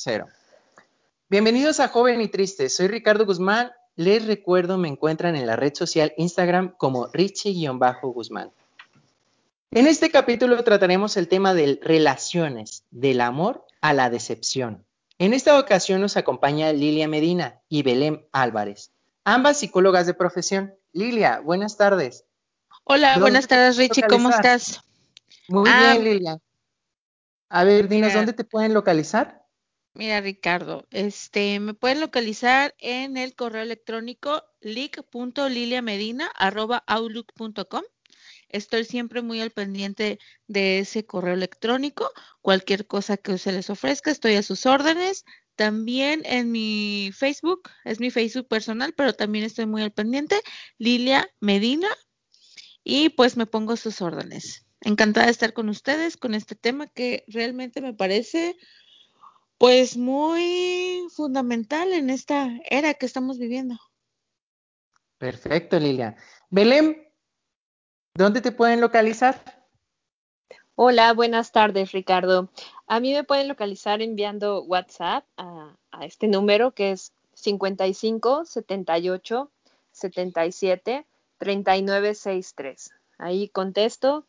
Cero. Bienvenidos a Joven y Triste. Soy Ricardo Guzmán. Les recuerdo, me encuentran en la red social Instagram como Richie-Guzmán. En este capítulo trataremos el tema de relaciones, del amor a la decepción. En esta ocasión nos acompaña Lilia Medina y Belén Álvarez, ambas psicólogas de profesión. Lilia, buenas tardes. Hola, buenas tardes Richie, ¿cómo estás? Muy ah, bien, Lilia. A ver, dinos, ¿dónde te pueden localizar? Mira, Ricardo, este, me pueden localizar en el correo electrónico leak.liliamedina.outlook.com. Estoy siempre muy al pendiente de ese correo electrónico. Cualquier cosa que se les ofrezca, estoy a sus órdenes. También en mi Facebook, es mi Facebook personal, pero también estoy muy al pendiente, Lilia Medina, y pues me pongo a sus órdenes. Encantada de estar con ustedes con este tema que realmente me parece pues muy fundamental en esta era que estamos viviendo. Perfecto, Lilia. Belén, ¿dónde te pueden localizar? Hola, buenas tardes, Ricardo. A mí me pueden localizar enviando WhatsApp a, a este número que es 55 78 77 39 63. Ahí contesto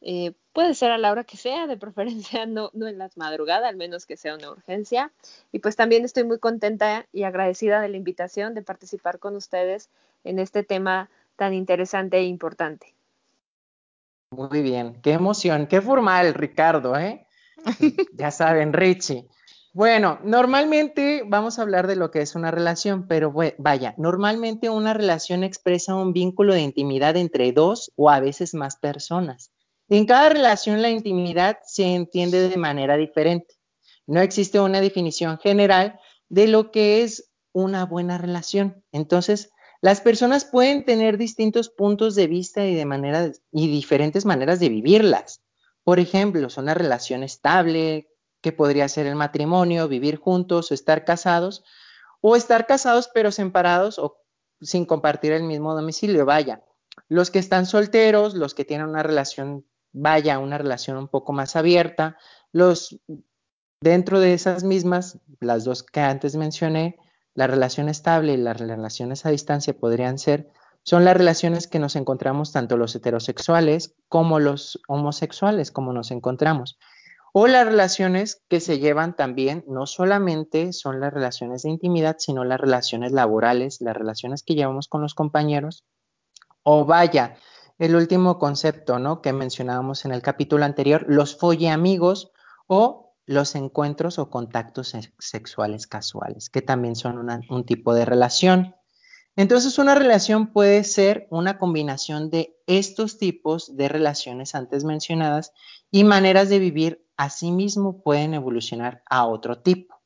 eh, puede ser a la hora que sea, de preferencia no, no en las madrugadas, al menos que sea una urgencia. Y pues también estoy muy contenta y agradecida de la invitación de participar con ustedes en este tema tan interesante e importante. Muy bien, qué emoción, qué formal, Ricardo, ¿eh? ya saben, Richie. Bueno, normalmente vamos a hablar de lo que es una relación, pero vaya, normalmente una relación expresa un vínculo de intimidad entre dos o a veces más personas. En cada relación la intimidad se entiende de manera diferente. No existe una definición general de lo que es una buena relación. Entonces, las personas pueden tener distintos puntos de vista y de manera y diferentes maneras de vivirlas. Por ejemplo, son una relación estable, que podría ser el matrimonio, vivir juntos o estar casados, o estar casados pero separados o sin compartir el mismo domicilio. Vaya, los que están solteros, los que tienen una relación vaya una relación un poco más abierta. Los, dentro de esas mismas, las dos que antes mencioné, la relación estable y las relaciones a distancia podrían ser, son las relaciones que nos encontramos tanto los heterosexuales como los homosexuales, como nos encontramos. O las relaciones que se llevan también, no solamente son las relaciones de intimidad, sino las relaciones laborales, las relaciones que llevamos con los compañeros. O vaya, el último concepto, ¿no? Que mencionábamos en el capítulo anterior, los folle amigos o los encuentros o contactos sexuales casuales, que también son un tipo de relación. Entonces, una relación puede ser una combinación de estos tipos de relaciones antes mencionadas y maneras de vivir asimismo pueden evolucionar a otro tipo.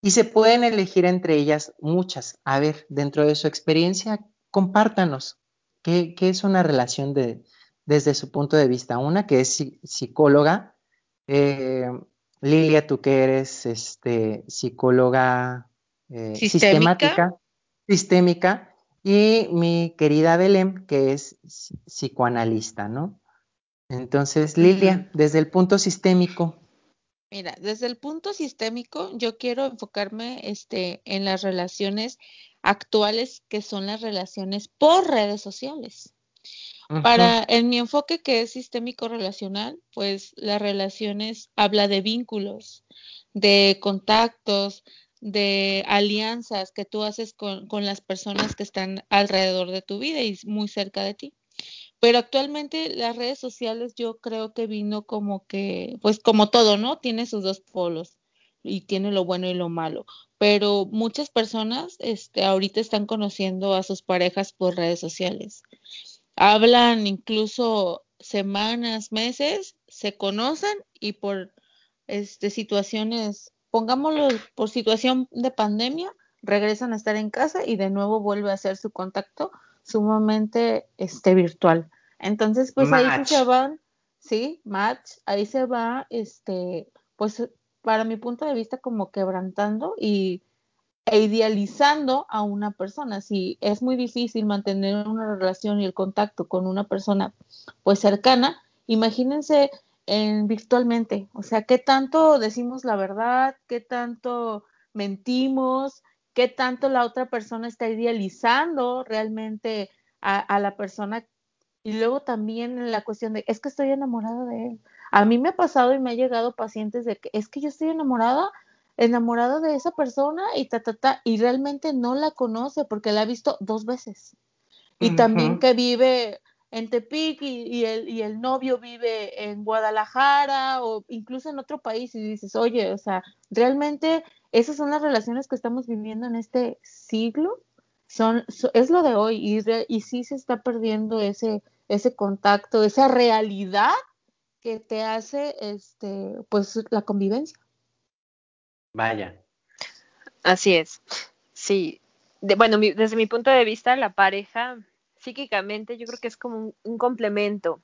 Y se pueden elegir entre ellas muchas. A ver, dentro de su experiencia, compártanos ¿Qué, es una relación de, desde su punto de vista? Una que es psicóloga. Eh, Lilia, tú que eres este, psicóloga eh, sistemática, sistémica, y mi querida Belén, que es psicoanalista, ¿no? Entonces, Lilia, desde el punto sistémico. Mira, desde el punto sistémico, yo quiero enfocarme este, en las relaciones actuales que son las relaciones por redes sociales. Para en mi enfoque que es sistémico relacional, pues las relaciones habla de vínculos, de contactos, de alianzas que tú haces con, con, las personas que están alrededor de tu vida y muy cerca de ti. Pero actualmente las redes sociales yo creo que vino como que, pues como todo, ¿no? Tiene sus dos polos y tiene lo bueno y lo malo pero muchas personas este, ahorita están conociendo a sus parejas por redes sociales. Hablan incluso semanas, meses, se conocen y por este, situaciones, pongámoslo por situación de pandemia, regresan a estar en casa y de nuevo vuelve a hacer su contacto sumamente este, virtual. Entonces, pues ahí se van, sí, match, ahí se va, este, pues para mi punto de vista, como quebrantando y, e idealizando a una persona. Si es muy difícil mantener una relación y el contacto con una persona pues cercana, imagínense en virtualmente. O sea, qué tanto decimos la verdad, qué tanto mentimos, qué tanto la otra persona está idealizando realmente a, la persona. Y luego también la cuestión de, es que estoy enamorada de él. A mí me ha pasado y me ha llegado pacientes de que es que yo estoy enamorada, enamorada de esa persona y ta, ta, ta, y realmente no la conoce porque la ha visto dos veces. Y también que vive en Tepic y, el, y el novio vive en Guadalajara o incluso en otro país y dices, oye, o sea, realmente esas son las relaciones que estamos viviendo en este siglo, son, es lo de hoy y, y sí se está perdiendo ese, ese contacto, esa realidad que te hace, este, pues, la convivencia. Vaya. Así es. Sí. bueno, desde mi punto de vista, la pareja psíquicamente yo creo que es como un, complemento,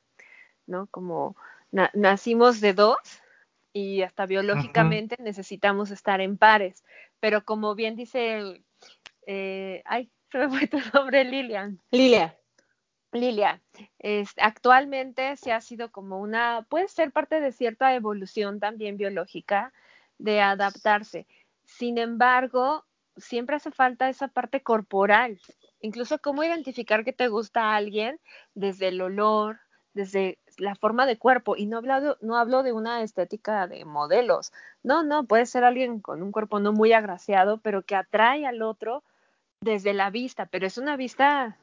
¿no? Como nacimos de dos y hasta biológicamente necesitamos estar en pares, pero como bien dice, eh, ay, se me fue tu nombre, Lilian. Lilia. Lilia, es, actualmente se ha sido como una, puede ser parte de cierta evolución también biológica de adaptarse. Sin embargo, siempre hace falta esa parte corporal, incluso cómo identificar que te gusta a alguien desde el olor, desde la forma de cuerpo. Y no hablo, no hablo de una estética de modelos. No, no, puede ser alguien con un cuerpo no muy agraciado, pero que atrae al otro desde la vista, pero es una vista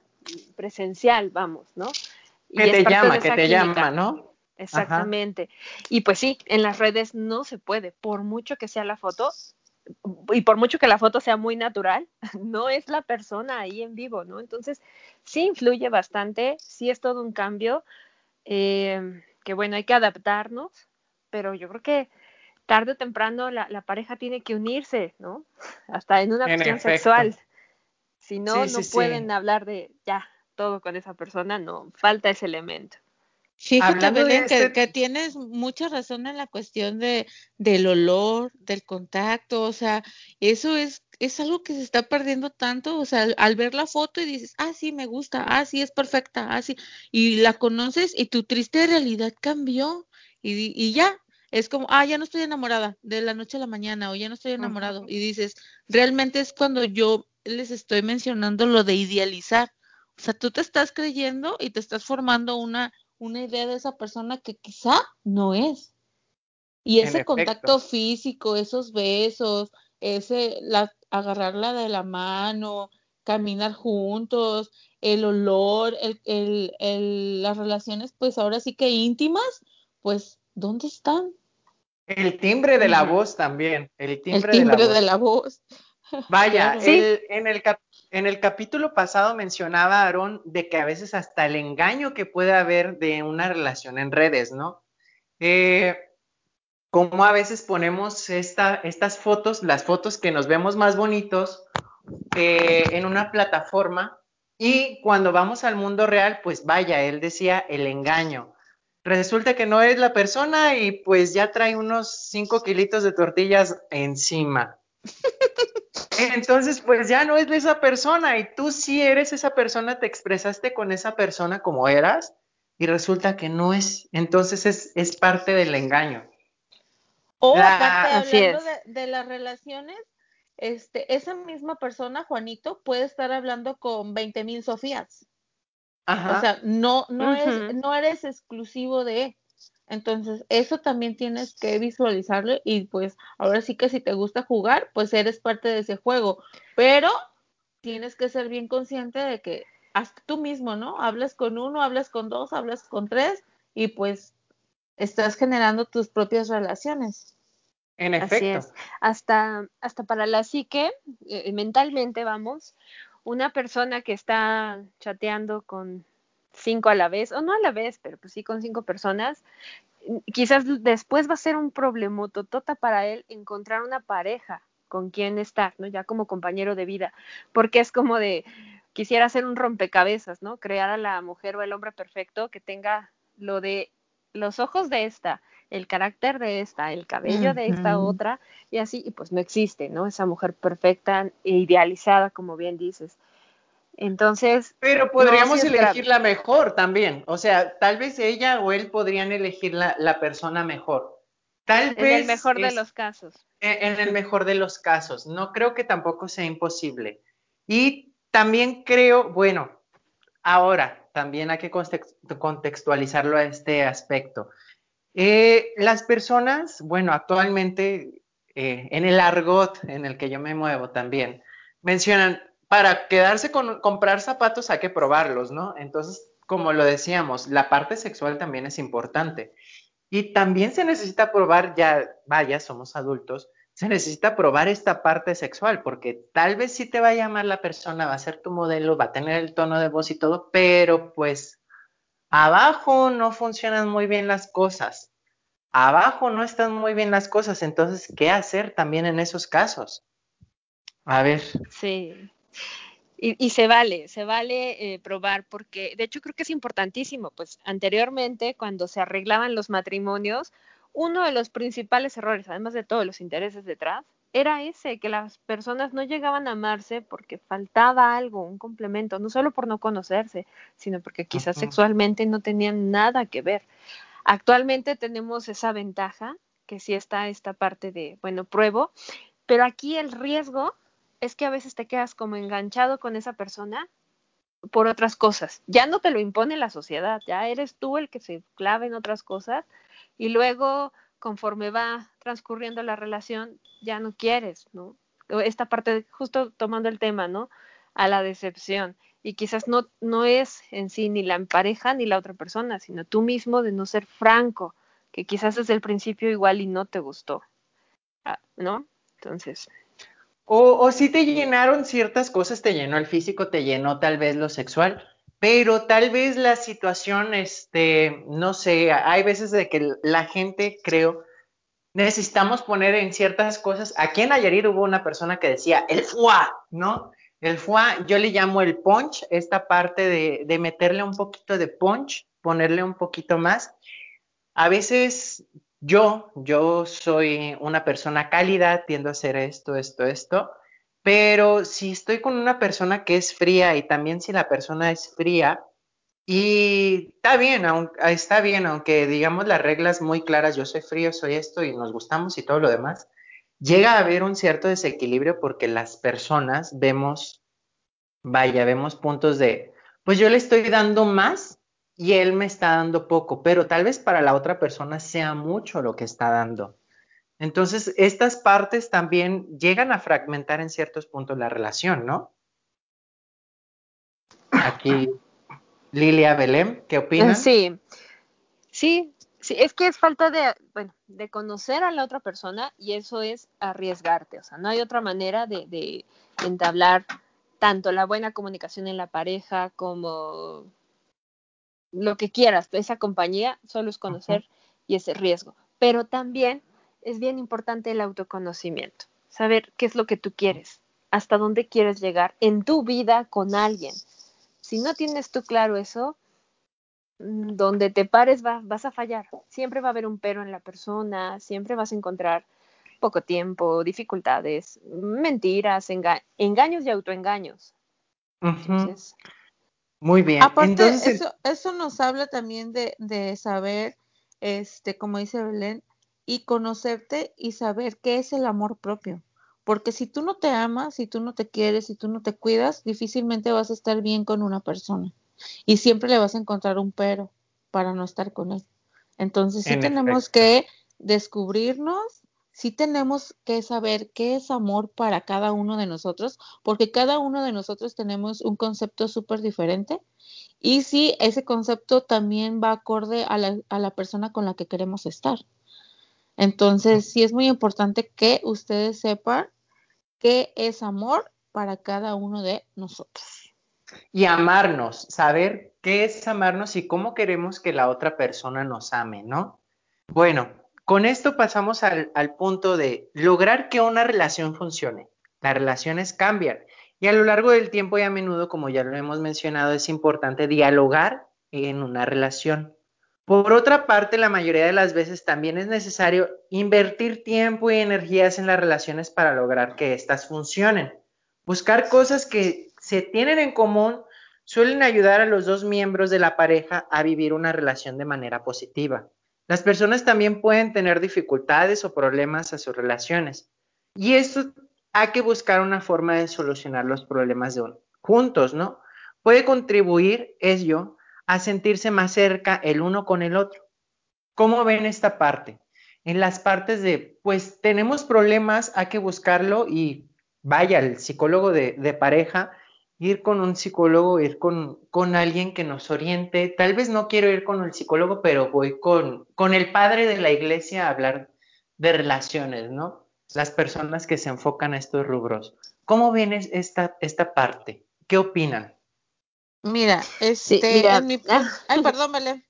presencial, vamos, ¿no? que te llama, que te llama, ¿no? Exactamente. Y pues sí, en las redes no se puede, por mucho que sea la foto, y por mucho que la foto sea muy natural, no es la persona ahí en vivo, ¿no? Entonces, sí influye bastante, sí es todo un cambio, eh, que bueno, hay que adaptarnos, pero yo creo que tarde o temprano la, pareja tiene que unirse, ¿no? Hasta en una opción sexual. Si no, no pueden hablar de ya todo con esa persona, no, falta ese elemento. Fíjate, Belén, este que, tienes mucha razón en la cuestión de, del olor, del contacto, o sea, eso es, es algo que se está perdiendo tanto, o sea, al, ver la foto y dices, ah, sí, me gusta, ah, sí, es perfecta, ah, sí, y la conoces y tu triste realidad cambió y, y ya, es como, ah, ya no estoy enamorada de la noche a la mañana o ya no estoy enamorado, y dices, realmente es cuando yo les estoy mencionando lo de idealizar, o sea, tú te estás creyendo y te estás formando una una idea de esa persona que quizá no es. Y ese contacto físico, esos besos, ese la, agarrarla de la mano, caminar juntos, el olor, el, el, el, las relaciones, pues ahora sí que íntimas, pues, ¿dónde están? El timbre de la voz también, el timbre, de, la voz. Vaya, en, el en el capítulo pasado mencionaba Aaron de que a veces hasta el engaño que puede haber de una relación en redes, ¿no? Eh, como a veces ponemos esta, estas fotos, las fotos que nos vemos más bonitos eh, en una plataforma y cuando vamos al mundo real, pues vaya, él decía el engaño. Resulta que no es la persona y pues ya trae unos 5 kilitos de tortillas encima. Entonces, pues ya no es esa persona y tú sí eres esa persona, te expresaste con esa persona como eras y resulta que no es. Entonces es, es parte del engaño. O aparte, hablando de, las relaciones, este, esa misma persona, Juanito, puede estar hablando con 20 mil Sofías. O sea, no, no, es, no eres exclusivo de. Entonces, eso también tienes que visualizarlo y pues ahora sí que si te gusta jugar, pues eres parte de ese juego, pero tienes que ser bien consciente de que hasta tú mismo, ¿no? Hablas con uno, hablas con dos, hablas con tres y pues estás generando tus propias relaciones. En efecto. Así es. Hasta, hasta para la psique, eh, mentalmente, vamos, una persona que está chateando con cinco a la vez, o no a la vez, pero pues sí con cinco personas, quizás después va a ser un totota para él encontrar una pareja con quien estar, ¿no? Ya como compañero de vida, porque es como de, quisiera hacer un rompecabezas, ¿no? Crear a la mujer o el hombre perfecto que tenga lo de los ojos de esta, el carácter de esta, el cabello de esta otra, y así, y pues no existe, ¿no? Esa mujer perfecta e idealizada, como bien dices. Entonces. Pero podríamos elegir la mejor también. O sea, tal vez ella o él podrían elegir la, la persona mejor. Tal en el mejor de los casos. En, el mejor de los casos. No creo que tampoco sea imposible. Y también creo, bueno, ahora también hay que contextualizarlo a este aspecto. Eh, las personas, bueno, actualmente eh, en el argot en el que yo me muevo también, mencionan, para quedarse con comprar zapatos hay que probarlos, ¿no? Entonces, como lo decíamos, la parte sexual también es importante. Y también se necesita probar, ya, vaya, somos adultos, se necesita probar esta parte sexual, porque tal vez sí te va a llamar la persona, va a ser tu modelo, va a tener el tono de voz y todo, pero pues abajo no funcionan muy bien las cosas. Abajo no están muy bien las cosas, entonces, ¿qué hacer también en esos casos? A ver. Sí. Y, se vale, se vale eh, probar, porque de hecho creo que es importantísimo, pues anteriormente cuando se arreglaban los matrimonios, uno de los principales errores, además de todos los intereses detrás, era ese, que las personas no llegaban a amarse porque faltaba algo, un complemento, no solo por no conocerse, sino porque quizás sexualmente no tenían nada que ver. Actualmente tenemos esa ventaja, que sí está esta parte de, bueno, pruebo, pero aquí el riesgo es que a veces te quedas como enganchado con esa persona por otras cosas. Ya no te lo impone la sociedad, ya eres tú el que se clave en otras cosas y luego conforme va transcurriendo la relación ya no quieres, ¿no? Esta parte, justo tomando el tema, ¿no? A la decepción. Y quizás no, no es en sí ni la pareja ni la otra persona, sino tú mismo de no ser franco, que quizás desde el principio igual y no te gustó, ah, ¿no? Entonces, o, si te llenaron ciertas cosas, te llenó el físico, te llenó tal vez lo sexual, pero tal vez la situación, este, no sé, hay veces de que la gente, creo, necesitamos poner en ciertas cosas. Aquí en Nayarit hubo una persona que decía, el foie, ¿no? El foie, yo le llamo el punch, esta parte de, de meterle un poquito de punch, ponerle un poquito más. A veces yo, yo soy una persona cálida, tiendo a hacer esto, esto, esto, pero si estoy con una persona que es fría y también si la persona es fría, y está bien, está bien, aunque digamos las reglas muy claras, yo soy frío, soy esto y nos gustamos y todo lo demás, llega a haber un cierto desequilibrio porque las personas vemos, vaya, vemos puntos de, pues yo le estoy dando más y él me está dando poco, pero tal vez para la otra persona sea mucho lo que está dando. Entonces, estas partes también llegan a fragmentar en ciertos puntos la relación, ¿no? Aquí, Lilia Belém, ¿qué opinas? Sí, sí, sí, es que es falta de, bueno, de conocer a la otra persona y eso es arriesgarte, o sea, no hay otra manera de, de entablar tanto la buena comunicación en la pareja como lo que quieras, esa compañía solo es conocer y ese riesgo. Pero también es bien importante el autoconocimiento, saber qué es lo que tú quieres, hasta dónde quieres llegar en tu vida con alguien. Si no tienes tú claro eso, mm, donde te pares vas a fallar. Siempre va a haber un pero en la persona, siempre vas a encontrar poco tiempo, dificultades, mentiras, engaños y autoengaños. Entonces, muy bien. Aparte, eso, eso nos habla también de, de saber, este, como dice Belén, y conocerte y saber qué es el amor propio. Porque si tú no te amas, si tú no te quieres, si tú no te cuidas, difícilmente vas a estar bien con una persona. Y siempre le vas a encontrar un pero para no estar con él. Entonces sí tenemos que descubrirnos sí tenemos que saber qué es amor para cada uno de nosotros, porque cada uno de nosotros tenemos un concepto súper diferente y sí, ese concepto también va acorde a la, a la persona con la que queremos estar. Entonces, sí es muy importante que ustedes sepan qué es amor para cada uno de nosotros. Y amarnos, saber qué es amarnos y cómo queremos que la otra persona nos ame, ¿no? Bueno, con esto pasamos al, punto de lograr que una relación funcione. Las relaciones cambian y a lo largo del tiempo y a menudo, como ya lo hemos mencionado, es importante dialogar en una relación. Por otra parte, la mayoría de las veces también es necesario invertir tiempo y energías en las relaciones para lograr que éstas funcionen. Buscar cosas que se tienen en común suelen ayudar a los dos miembros de la pareja a vivir una relación de manera positiva. Las personas también pueden tener dificultades o problemas a sus relaciones y esto hay que buscar una forma de solucionar los problemas de juntos, ¿no? Puede contribuir ello a sentirse más cerca el uno con el otro. ¿Cómo ven esta parte? En las partes de, pues tenemos problemas, hay que buscarlo y vaya, el psicólogo de pareja ir con un psicólogo, ir con, con, alguien que nos oriente. Tal vez no quiero ir con el psicólogo, pero voy con, con el padre de la iglesia a hablar de relaciones, ¿no? Las personas que se enfocan a estos rubros. ¿Cómo ven esta, esta parte? ¿Qué opinan? Mira, este, En mi... ay, perdón, Belén.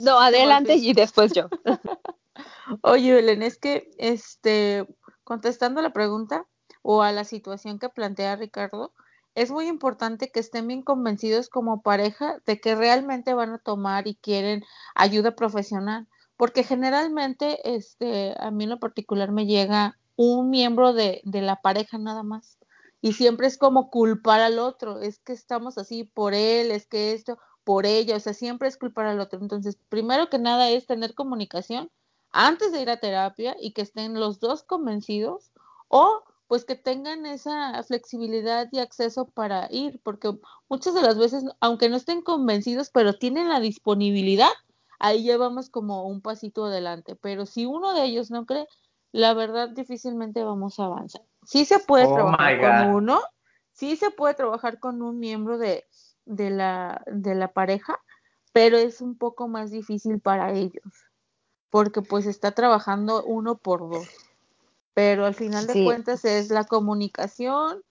No, adelante y después yo. Oye, Belén, es que, este, contestando a la pregunta o a la situación que plantea Ricardo, es muy importante que estén bien convencidos como pareja de que realmente van a tomar y quieren ayuda profesional, porque generalmente, este, a mí en lo particular me llega un miembro de, de la pareja nada más y siempre es como culpar al otro, es que estamos así por él, es que esto, por ella, o sea, siempre es culpar al otro. Entonces, primero que nada es tener comunicación antes de ir a terapia y que estén los dos convencidos o pues que tengan esa flexibilidad y acceso para ir, porque muchas de las veces, aunque no estén convencidos, pero tienen la disponibilidad, ahí llevamos como un pasito adelante, pero si uno de ellos no cree, la verdad difícilmente vamos a avanzar. Sí se puede oh trabajar con uno, sí se puede trabajar con un miembro de, de, la, de la pareja, pero es un poco más difícil para ellos, porque pues está trabajando uno por dos pero al final de cuentas es la comunicación,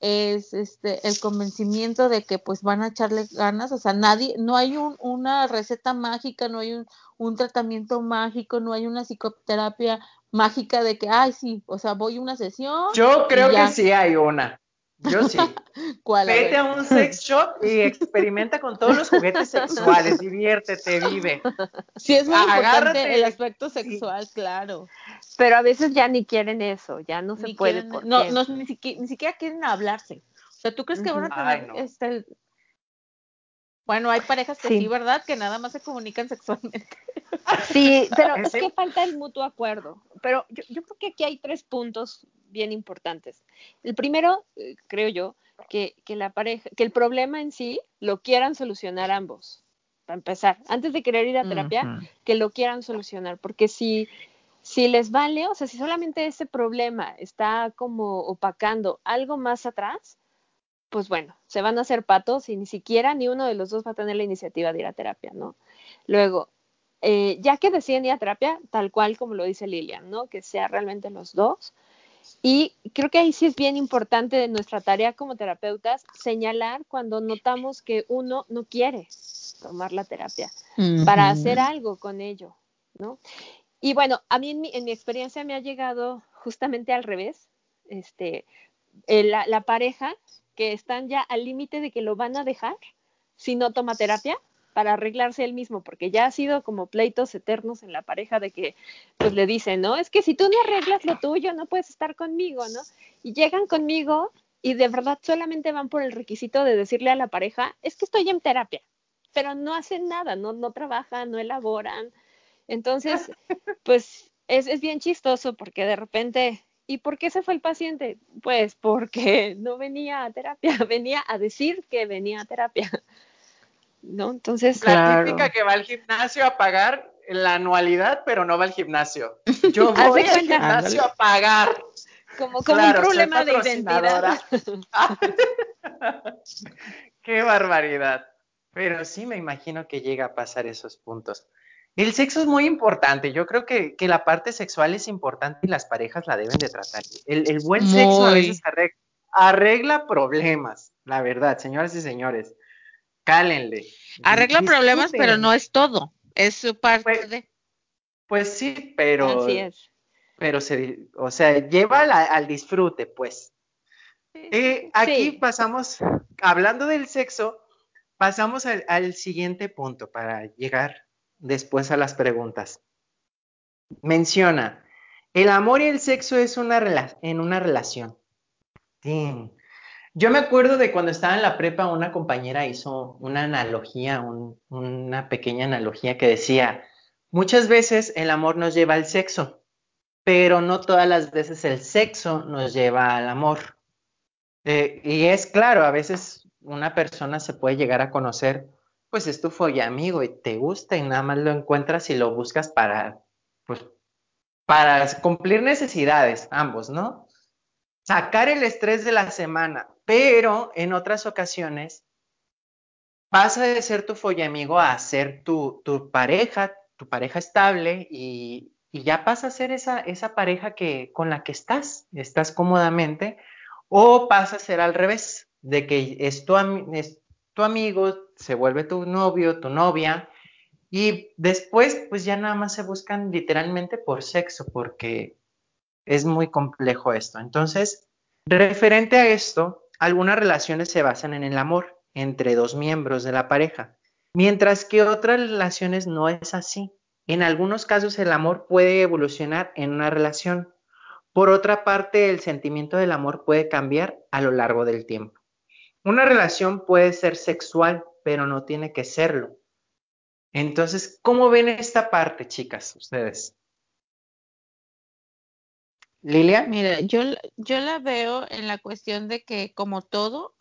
es este el convencimiento de que pues van a echarle ganas, o sea, nadie, no hay un, una receta mágica, no hay un, un tratamiento mágico, no hay una psicoterapia mágica de que, ay, sí, o sea, voy a una sesión. Yo creo que sí hay una. Yo sí. ¿Cuál, Vete a, un sex shop y experimenta con todos los juguetes sexuales, diviértete, vive. Sí, es muy importante el aspecto sexual, claro. Pero a veces ya ni quieren eso, ya no se puede. no, no ni, siquiera, quieren hablarse. O sea, ¿tú crees que van a tener este, bueno, hay parejas que sí. ¿verdad? Que nada más se comunican sexualmente. Sí, pero es que falta el mutuo acuerdo. Pero yo, yo creo que aquí hay tres puntos bien importantes. El primero, eh, creo yo, que, que, la pareja, que el problema en sí lo quieran solucionar ambos, para empezar. Antes de querer ir a terapia, que lo quieran solucionar, porque si, si les vale, o sea, si solamente ese problema está como opacando algo más atrás, pues bueno, se van a hacer patos y ni siquiera ni uno de los dos va a tener la iniciativa de ir a terapia, ¿no? Luego, eh, ya que deciden ir a terapia, tal cual como lo dice Lilian, ¿no? Que sea realmente los dos. Y creo que ahí sí es bien importante de nuestra tarea como terapeutas señalar cuando notamos que uno no quiere tomar la terapia para hacer algo con ello, ¿no? Y bueno, a mí en mi, en mi experiencia me ha llegado justamente al revés, este, eh, la, la pareja que están ya al límite de que lo van a dejar si no toma terapia para arreglarse él mismo, porque ya ha sido como pleitos eternos en la pareja de que pues le dicen, ¿no? Es que si tú no arreglas lo tuyo, no puedes estar conmigo, ¿no? Y llegan conmigo y de verdad solamente van por el requisito de decirle a la pareja, es que estoy en terapia, pero no hacen nada, no, no trabajan, no elaboran. Entonces, pues es, es bien chistoso porque de repente ¿Y por qué se fue el paciente? Pues porque no venía a terapia, venía a decir que venía a terapia. ¿No? Entonces. La típica que va al gimnasio a pagar la anualidad, pero no va al gimnasio. Yo voy al gimnasio a pagar. Como, como un problema de identidad. Qué barbaridad. Pero sí me imagino que llega a pasar esos puntos. El sexo es muy importante. Yo creo que, la parte sexual es importante y las parejas la deben de tratar. El, buen sexo a veces arregla, problemas, la verdad, señoras y señores. Cálenle. Arregla problemas, pero no es todo. Es su parte pues, de. Pues sí, pero. Así es. Pero se, o sea, lleva al disfrute, pues. Eh, aquí pasamos, hablando del sexo, pasamos al siguiente punto para llegar después a las preguntas. Menciona, el amor y el sexo es una en una relación. Yo me acuerdo de cuando estaba en la prepa, una compañera hizo una analogía, una pequeña analogía que decía, muchas veces el amor nos lleva al sexo, pero no todas las veces el sexo nos lleva al amor. Eh, y es claro, a veces una persona se puede llegar a conocer, pues es tu amigo y te gusta y nada más lo encuentras y lo buscas para, pues, para cumplir necesidades, ambos, ¿no? Sacar el estrés de la semana, pero en otras ocasiones pasa de ser tu follamigo a ser tu, tu pareja, tu pareja estable y, ya pasa a ser esa, esa pareja que, con la que estás, estás cómodamente, o pasa a ser al revés, de que es tu, es tu amigo, se vuelve tu novio, tu novia, y después pues ya nada más se buscan literalmente por sexo, porque es muy complejo esto. Entonces, referente a esto, algunas relaciones se basan en el amor entre dos miembros de la pareja, mientras que otras relaciones no es así. En algunos casos el amor puede evolucionar en una relación. Por otra parte, el sentimiento del amor puede cambiar a lo largo del tiempo. Una relación puede ser sexual, pero no tiene que serlo. Entonces, ¿cómo ven esta parte, chicas, ustedes? Lilia. Mira, yo, yo la veo en la cuestión de que como todo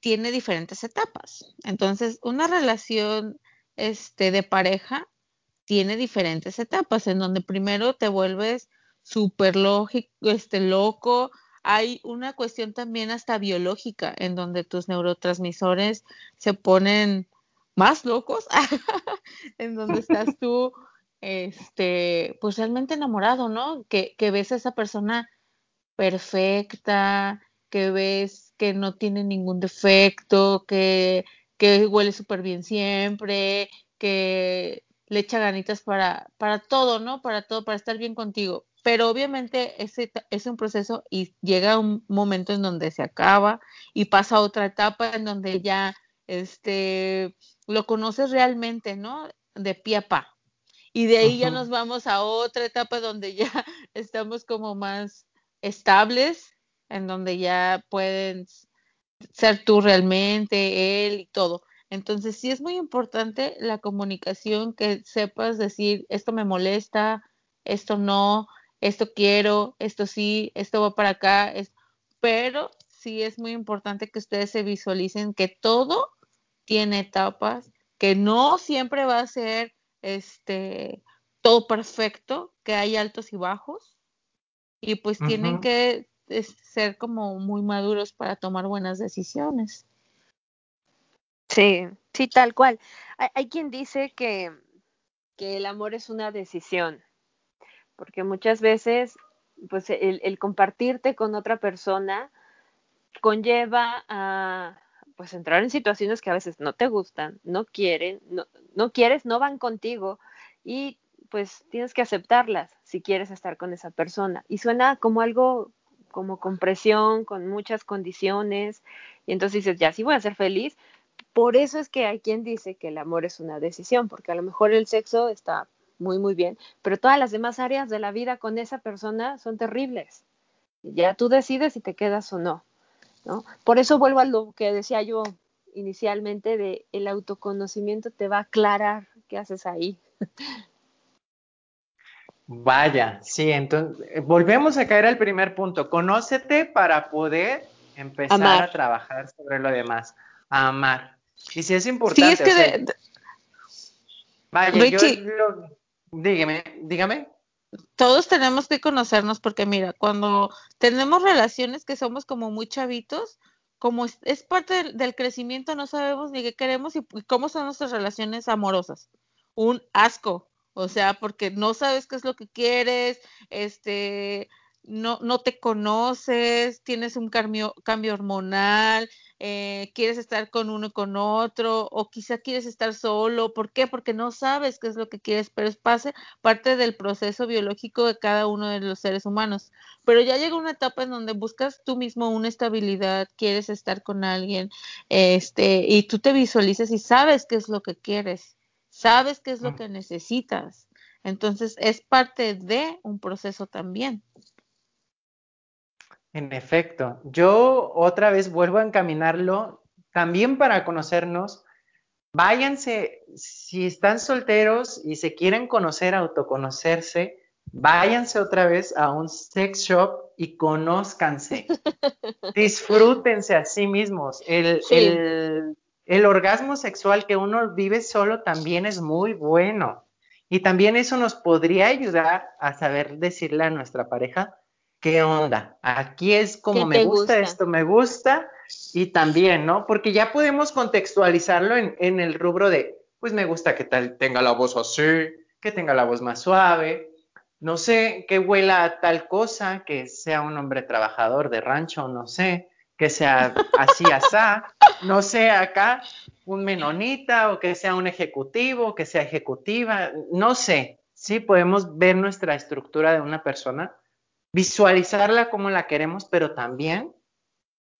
tiene diferentes etapas. Entonces, una relación este, de pareja tiene diferentes etapas en donde primero te vuelves súper lógico, este, loco. Hay una cuestión también hasta biológica en donde tus neurotransmisores se ponen más locos, en donde estás tú este, pues realmente enamorado, ¿no? Que, que ves a esa persona perfecta, que ves que no tiene ningún defecto, que, que huele súper bien siempre, que le echa ganitas para, para todo, ¿no? Para todo, para estar bien contigo. Pero obviamente ese es un proceso y llega un momento en donde se acaba y pasa a otra etapa en donde ya este lo conoces realmente, ¿no? De pie a pa. Y de ahí ya nos vamos a otra etapa donde ya estamos como más estables, en donde ya pueden ser tú realmente, él y todo. Entonces sí es muy importante la comunicación, que sepas decir, esto me molesta, esto no, esto quiero, esto sí, esto va para acá, pero sí es muy importante que ustedes se visualicen que todo tiene etapas, que no siempre va a ser este, todo perfecto, que hay altos y bajos, y pues tienen que ser como muy maduros para tomar buenas decisiones. Sí, sí, tal cual. Hay, quien dice que, que, el amor es una decisión, porque muchas veces, pues el, el compartirte con otra persona conlleva a, pues entrar en situaciones que a veces no te gustan, no quieren, no, no quieres, no van contigo y pues tienes que aceptarlas si quieres estar con esa persona. Y suena como algo como con presión, con muchas condiciones, y entonces dices, ya sí voy a ser feliz. Por eso es que hay quien dice que el amor es una decisión, porque a lo mejor el sexo está muy, muy bien, pero todas las demás áreas de la vida con esa persona son terribles. Ya tú decides si te quedas o no. Por eso vuelvo a lo que decía yo inicialmente de el autoconocimiento te va a aclarar qué haces ahí. Vaya, sí, entonces volvemos a caer al primer punto. Conócete para poder empezar a trabajar sobre lo demás, a amar. Y si es importante. Sí, es que Vaya, yo dígame, dígame todos tenemos que conocernos porque mira, cuando tenemos relaciones que somos como muy chavitos, como es, parte del, crecimiento, no sabemos ni qué queremos y, cómo son nuestras relaciones amorosas. Un asco, o sea, porque no sabes qué es lo que quieres, este, no, no te conoces, tienes un cambio, cambio hormonal, eh, quieres estar con uno y con otro, o quizá quieres estar solo. ¿Por qué? Porque no sabes qué es lo que quieres, pero es parte del proceso biológico de cada uno de los seres humanos. Pero ya llega una etapa en donde buscas tú mismo una estabilidad, quieres estar con alguien, este, y tú te visualizas y sabes qué es lo que quieres, sabes qué es lo que necesitas. Entonces es parte de un proceso también. En efecto, yo otra vez vuelvo a encaminarlo también para conocernos. Váyanse, si están solteros y se quieren conocer, autoconocerse, váyanse otra vez a un sex shop y conózcanse. Disfrútense a sí mismos. El, Sí. el- el orgasmo sexual que uno vive solo también es muy bueno. Y también eso nos podría ayudar a saber decirle a nuestra pareja, ¿qué onda? Aquí es como ¿Qué me gusta, gusta? esto me gusta. Y también, ¿no? Porque ya podemos contextualizarlo en, en el rubro de, pues me gusta que tal tenga la voz así, que tenga la voz más suave, no sé, que huela a tal cosa, que sea un hombre trabajador de rancho, no sé, que sea así, asá, no sé, acá, un menonita, o que sea un ejecutivo, que sea ejecutiva, no sé, sí podemos ver nuestra estructura de una persona, visualizarla como la queremos, pero también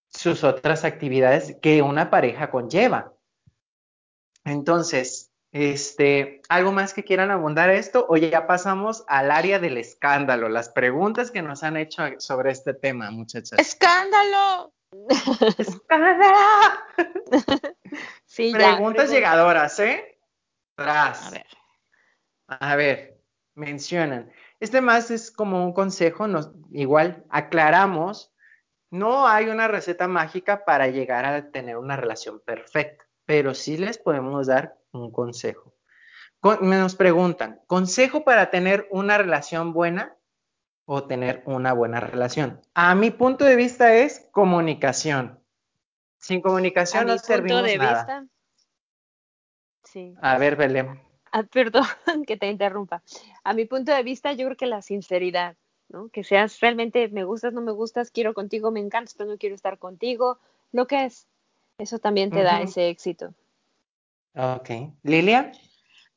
sus otras actividades que una pareja conlleva. Entonces, este, ¿algo más que quieran abundar esto? O ya pasamos al área del escándalo, las preguntas que nos han hecho sobre este tema, muchachas. ¡Escándalo! ¡Escándalo! Sí. Preguntas pregunta. llegadoras, ¿eh? Tras. A ver. A ver, mencionan. Este más es como un consejo, nos, igual aclaramos, no hay una receta mágica para llegar a tener una relación perfecta, pero sí les podemos dar un consejo. Con- nos preguntan, ¿consejo para tener una relación buena o tener una buena relación? A mi punto de vista es comunicación. Sin A comunicación mi no punto servimos de nada. vista. Sí. A ver, Belén. Ah, perdón que te interrumpa. A mi punto de vista, yo creo que la sinceridad, ¿no? Que seas realmente, me gustas, no me gustas, quiero contigo, me encantas, pero no quiero estar contigo, lo que es. Eso también te da ese éxito. Ok. Lilia.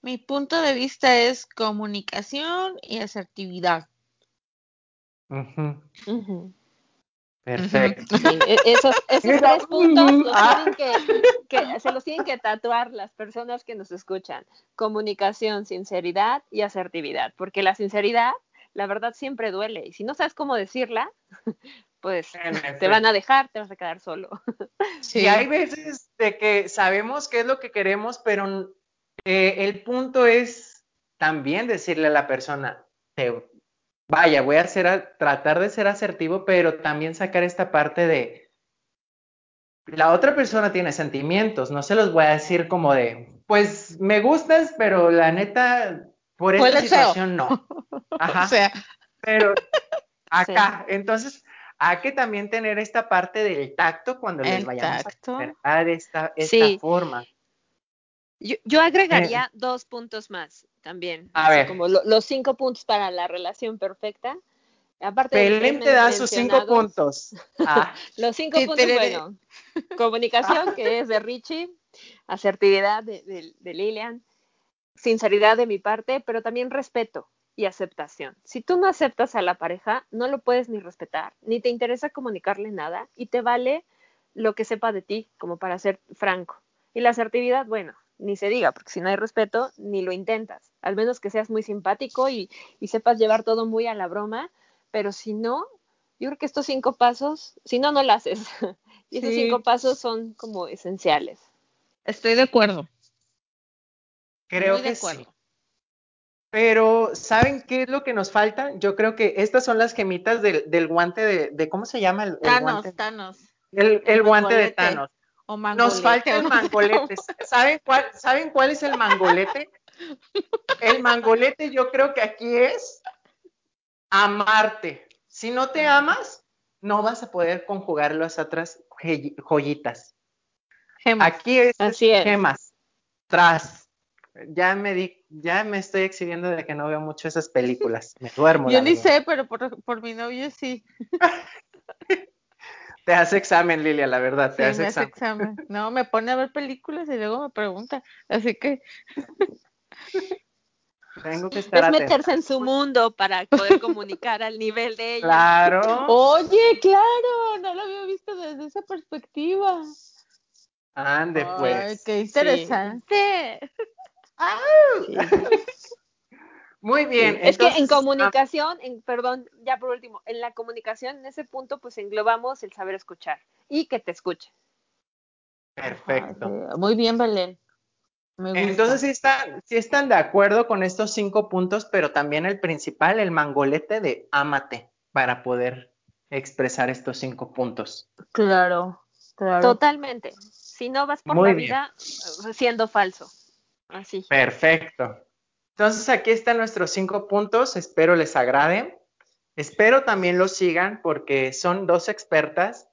Mi punto de vista es comunicación y asertividad. Ujú. Perfecto. Sí, e- esos, esos Mira, tres puntos los ah. tienen que, que- se los tienen que tatuar las personas que nos escuchan. Comunicación, sinceridad y asertividad. Porque la sinceridad, la verdad, siempre duele. Y si no sabes cómo decirla, pues te van a dejar, te vas a quedar solo. Y hay veces de que sabemos qué es lo que queremos, pero eh, el punto es también decirle a la persona, te- vaya, voy a tratar de ser asertivo, pero también sacar esta parte de la otra persona tiene sentimientos, no se los voy a decir como de, pues me gustas, pero la neta, por esta situación no. Ajá. O sea, Pero acá, entonces hay que también tener esta parte del tacto cuando les vayamos tacto. a esta, esta Sí. forma. Yo, yo agregaría dos puntos más también. Eh. A ver. Como lo- los cinco puntos para la relación perfecta. Aparte tres te da sus cinco puntos. Ah, Los cinco Ti, puntos, tereré. bueno, comunicación, que es de Richie, asertividad de, de- de Lilian, sinceridad de mi parte, pero también respeto y aceptación. Si tú no aceptas a la pareja, no lo puedes ni respetar, ni te interesa comunicarle nada, y te vale lo que sepa de ti, como para ser franco. Y la asertividad, bueno, ni se diga, porque si no hay respeto, ni lo intentas, al menos que seas muy simpático y, y sepas llevar todo muy a la broma, pero si no, yo creo que estos cinco pasos, si no, no lo haces. y esos Sí. cinco pasos son como esenciales. estoy de acuerdo. creo muy de que sí. acuerdo. Pero, ¿saben qué es lo que nos falta? Yo creo que estas son las gemitas del, del guante de, de- ¿cómo se llama? El, el Thanos, guante, Thanos. el, el el guante de. Thanos. O Nos mangolete, falta o el no sé mangolete. ¿Saben cuál, ¿Saben cuál es el mangolete? El mangolete yo creo que aquí es amarte. Si no te amas, no vas a poder conjugar las otras joyi- joyitas. Gemas. Aquí es, Así es. gemas. Tras. Ya me di, ya me estoy exhibiendo de que no veo mucho esas películas. Me duermo. Yo ni sé, pero por, por mi novio sí. Te hace examen, Lilia, la verdad, te Sí, hace me hace examen. examen. No, me pone a ver películas y luego me pregunta. Así que Tengo que estar Es atenta. meterse en su mundo para poder comunicar al nivel de ella. Claro. Oye, claro, no lo había visto desde esa perspectiva. Ande, pues. Ay, qué interesante. Sí. Muy bien. es que en comunicación, en, perdón, ya por último, en la comunicación, en ese punto, pues englobamos el saber escuchar y que te escuche. Perfecto. Muy bien, Belén. Entonces sí están, sí están de acuerdo con estos cinco puntos, pero también el principal, el mangolete de ámate, para poder expresar estos cinco puntos. Claro, claro. Totalmente. Si no vas por la vida eh, siendo falso. Así. Perfecto. Entonces aquí están nuestros cinco puntos, espero les agrade. Espero también los sigan porque son dos expertas.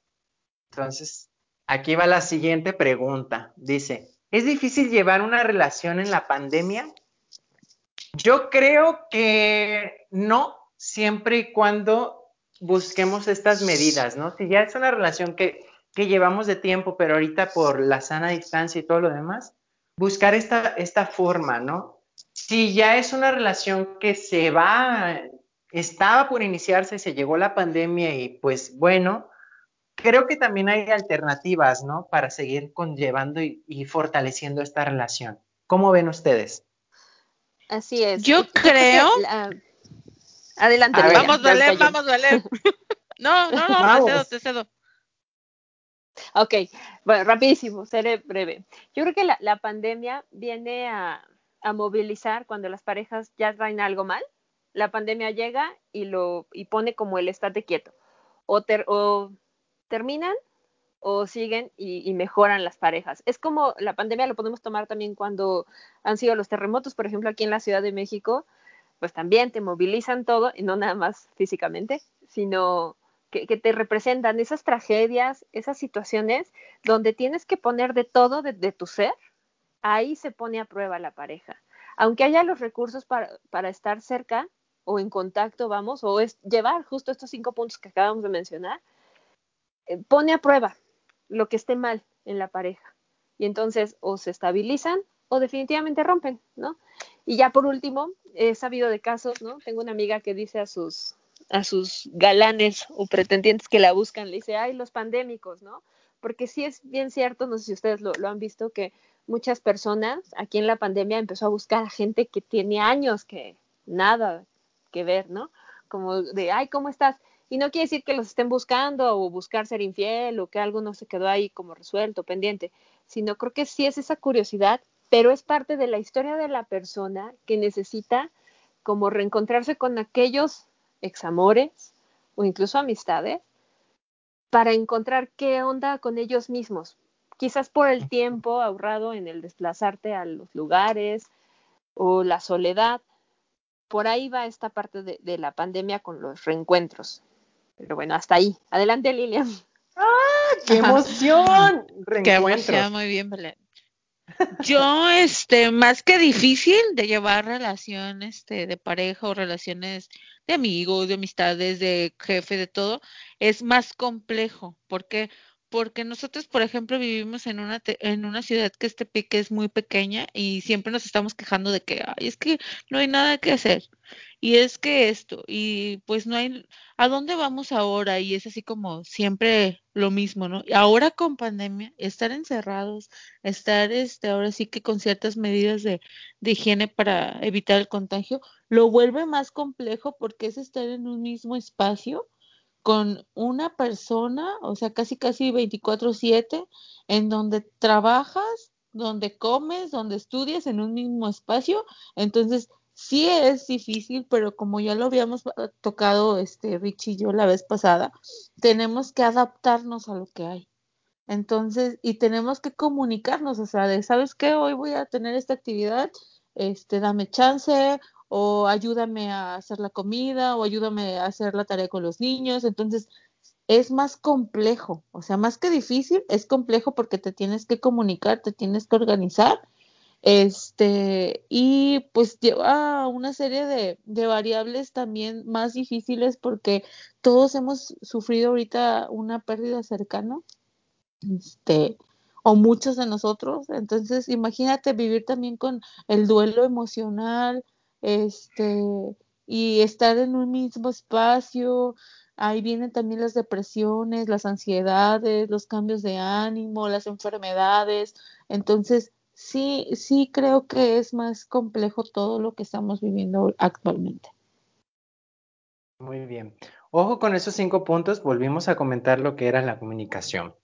Entonces, aquí va la siguiente pregunta. Dice, ¿es difícil llevar una relación en la pandemia? Yo creo que no, siempre y cuando busquemos estas medidas, ¿no? Si ya es una relación que, que llevamos de tiempo, pero ahorita por la sana distancia y todo lo demás, buscar esta, esta forma, ¿no? Si ya es una relación que se va, estaba por iniciarse, se llegó la pandemia y pues bueno, creo que también hay alternativas, ¿no? Para seguir conllevando y, fortaleciendo esta relación. ¿Cómo ven ustedes? Así es. Yo creo... Adelante. vamos, Valer, vamos, Valer. No, no, no, te cedo, te cedo. Ok, bueno, rapidísimo, seré breve. Yo creo que la, la pandemia viene a, a movilizar cuando las parejas ya traen algo mal, la pandemia llega y lo y pone como el estate quieto. O, o terminan o siguen y, mejoran las parejas. Es como la pandemia lo podemos tomar también cuando han sido los terremotos, por ejemplo, aquí en la Ciudad de México, pues también te movilizan todo, y no nada más físicamente, sino que, te representan esas tragedias, esas situaciones donde tienes que poner de todo de tu ser ahí se pone a prueba la pareja. Aunque haya los recursos para, estar cerca o en contacto, vamos, o es llevar justo estos cinco puntos que acabamos de mencionar, eh, pone a prueba lo que esté mal en la pareja. Y entonces o se estabilizan o definitivamente rompen, ¿no? Y ya por último, he sabido de casos, ¿no? Tengo una amiga que dice a sus, a sus galanes o pretendientes que la buscan, le dice, ay, los pandémicos, ¿no? Porque sí es bien cierto, no sé si ustedes lo han visto, que muchas personas aquí en la pandemia empezó a buscar a gente que tiene años que nada que ver, ¿no? Como de, ay, ¿cómo estás? Y no quiere decir que los estén buscando o buscar ser infiel o que algo no se quedó ahí como resuelto, pendiente, sino creo que sí es esa curiosidad, pero es parte de la historia de la persona que necesita como reencontrarse con aquellos examores o incluso amistades para encontrar qué onda con ellos mismos, quizás por el tiempo ahorrado en el desplazarte a los lugares o la soledad. Por ahí va esta parte de, la pandemia con los reencuentros. Pero bueno, hasta ahí. Adelante, Lilian. ¡Ah, qué emoción! qué emoción, muy bien, Belén. Yo, este, más que difícil de llevar relaciones este, de pareja o relaciones de amigos, de amistades, de jefe, de todo, es más complejo. Porque nosotros, por ejemplo, vivimos en una, en una ciudad que este pique es muy pequeña y siempre nos estamos quejando de que, ay, es que no hay nada que hacer. Y es que esto, y pues no hay, ¿a dónde vamos ahora? Y es así como siempre lo mismo, ¿no? Y ahora con pandemia, estar encerrados, estar, este, ahora sí que con ciertas medidas de, de higiene para evitar el contagio, lo vuelve más complejo porque es estar en un mismo espacio con una persona, o sea, casi casi 24/7, en donde trabajas, donde comes, donde estudias en un mismo espacio. Entonces, sí es difícil, pero como ya lo habíamos tocado este Rich y yo la vez pasada, tenemos que adaptarnos a lo que hay. Entonces, y tenemos que comunicarnos, o sea, de, ¿sabes qué? Hoy voy a tener esta actividad, este, dame chance, o ayúdame a hacer la comida o ayúdame a hacer la tarea con los niños. Entonces, es más complejo, o sea, más que difícil, es complejo porque te tienes que comunicar, te tienes que organizar, este, y pues lleva una serie de, de variables también más difíciles porque todos hemos sufrido ahorita una pérdida cercana, este, o muchos de nosotros, entonces imagínate vivir también con el duelo emocional, este, y estar en un mismo espacio. Ahí vienen también las depresiones, las ansiedades, los cambios de ánimo, las enfermedades. Entonces, sí, sí creo que es más complejo todo lo que estamos viviendo actualmente. Muy bien. Ojo con esos cinco puntos, volvimos a comentar lo que era la comunicación.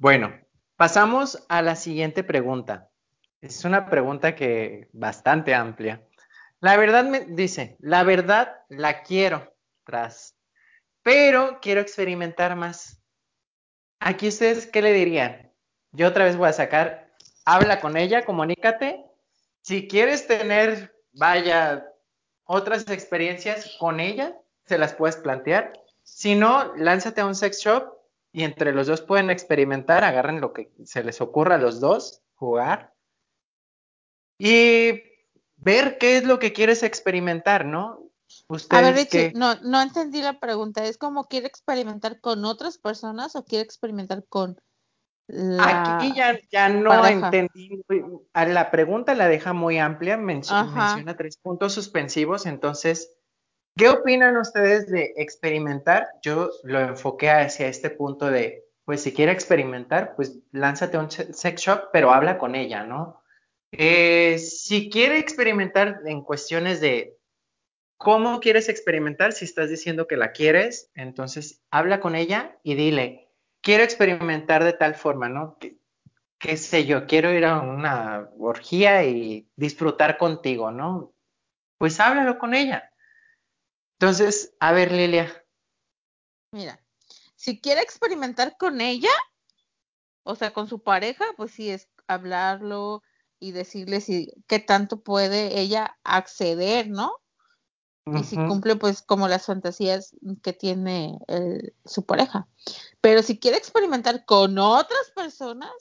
Bueno, pasamos a la siguiente pregunta. Es una pregunta que bastante amplia. La verdad me dice, la verdad la quiero tras, pero quiero experimentar más. Aquí ustedes, ¿qué le dirían? Yo otra vez voy a sacar, habla con ella, comunícate. Si quieres tener, vaya, otras experiencias con ella, se las puedes plantear. Si no, lánzate a un sex shop y entre los dos pueden experimentar, agarren lo que se les ocurra a los dos, jugar y ver qué es lo que quieres experimentar, ¿no? a ver, Richie, no, no entendí la pregunta. ¿Es como quiere experimentar con otras personas o quiere experimentar con la Aquí ya, ya no entendí. La pregunta la deja muy amplia, menciona tres puntos suspensivos, entonces, ¿qué opinan ustedes de experimentar? Yo lo enfoqué hacia este punto de, pues si quiere experimentar, pues lánzate a un sex shop, pero habla con ella, ¿no? Eh, si quiere experimentar en cuestiones de cómo quieres experimentar, si estás diciendo que la quieres, entonces habla con ella y dile, quiero experimentar de tal forma, ¿no? qué sé yo, quiero ir a una orgía y disfrutar contigo, ¿no? Pues háblalo con ella. Entonces, a ver, Lilia. Mira, si quiere experimentar con ella, o sea, con su pareja, pues sí es hablarlo, y decirle si qué tanto puede ella acceder, ¿no? Y si cumple pues como las fantasías que tiene su pareja. Pero si quiere experimentar con otras personas,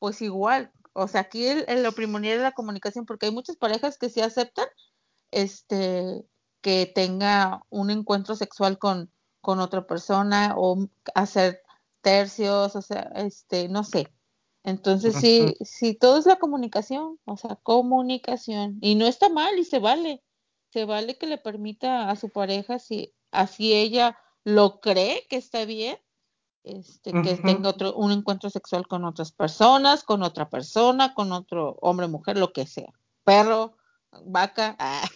pues igual. O sea, aquí el, lo primordial es la comunicación, porque hay muchas parejas que sí aceptan este que tenga un encuentro sexual con, con otra persona o hacer tercios, o sea, este, no sé, entonces, sí, sí, todo es la comunicación, o sea, comunicación. Y no está mal y se vale. Se vale que le permita a su pareja, si así ella lo cree que está bien, este, que tenga otro, un encuentro sexual con otras personas, con otra persona, con otro hombre, mujer, lo que sea. Perro, vaca. Ah.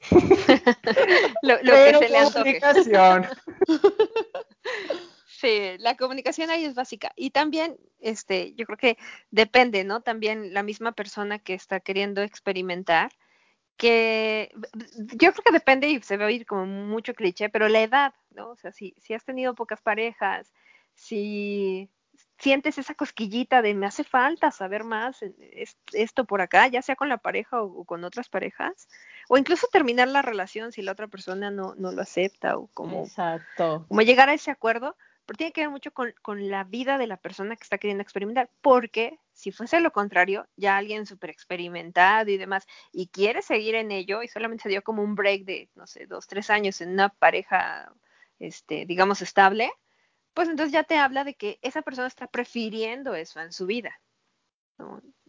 lo, que se le antoje. Sí, la comunicación ahí es básica. Y también, este, yo creo que depende, ¿no? También la misma persona que está queriendo experimentar, que yo creo que depende y se va a oír como mucho cliché, pero la edad, ¿no? O sea, si, si has tenido pocas parejas, si sientes esa cosquillita de me hace falta saber más esto por acá, ya sea con la pareja o, con otras parejas, o incluso terminar la relación si la otra persona no, no lo acepta o como, Exacto. como llegar a ese acuerdo, pero tiene que ver mucho con, la vida de la persona que está queriendo experimentar, porque si fuese lo contrario, ya alguien súper experimentado y demás, y quiere seguir en ello, y solamente se dio como un break de, no sé, dos, tres años en una pareja, este, digamos, estable, pues entonces ya te habla de que esa persona está prefiriendo eso en su vida.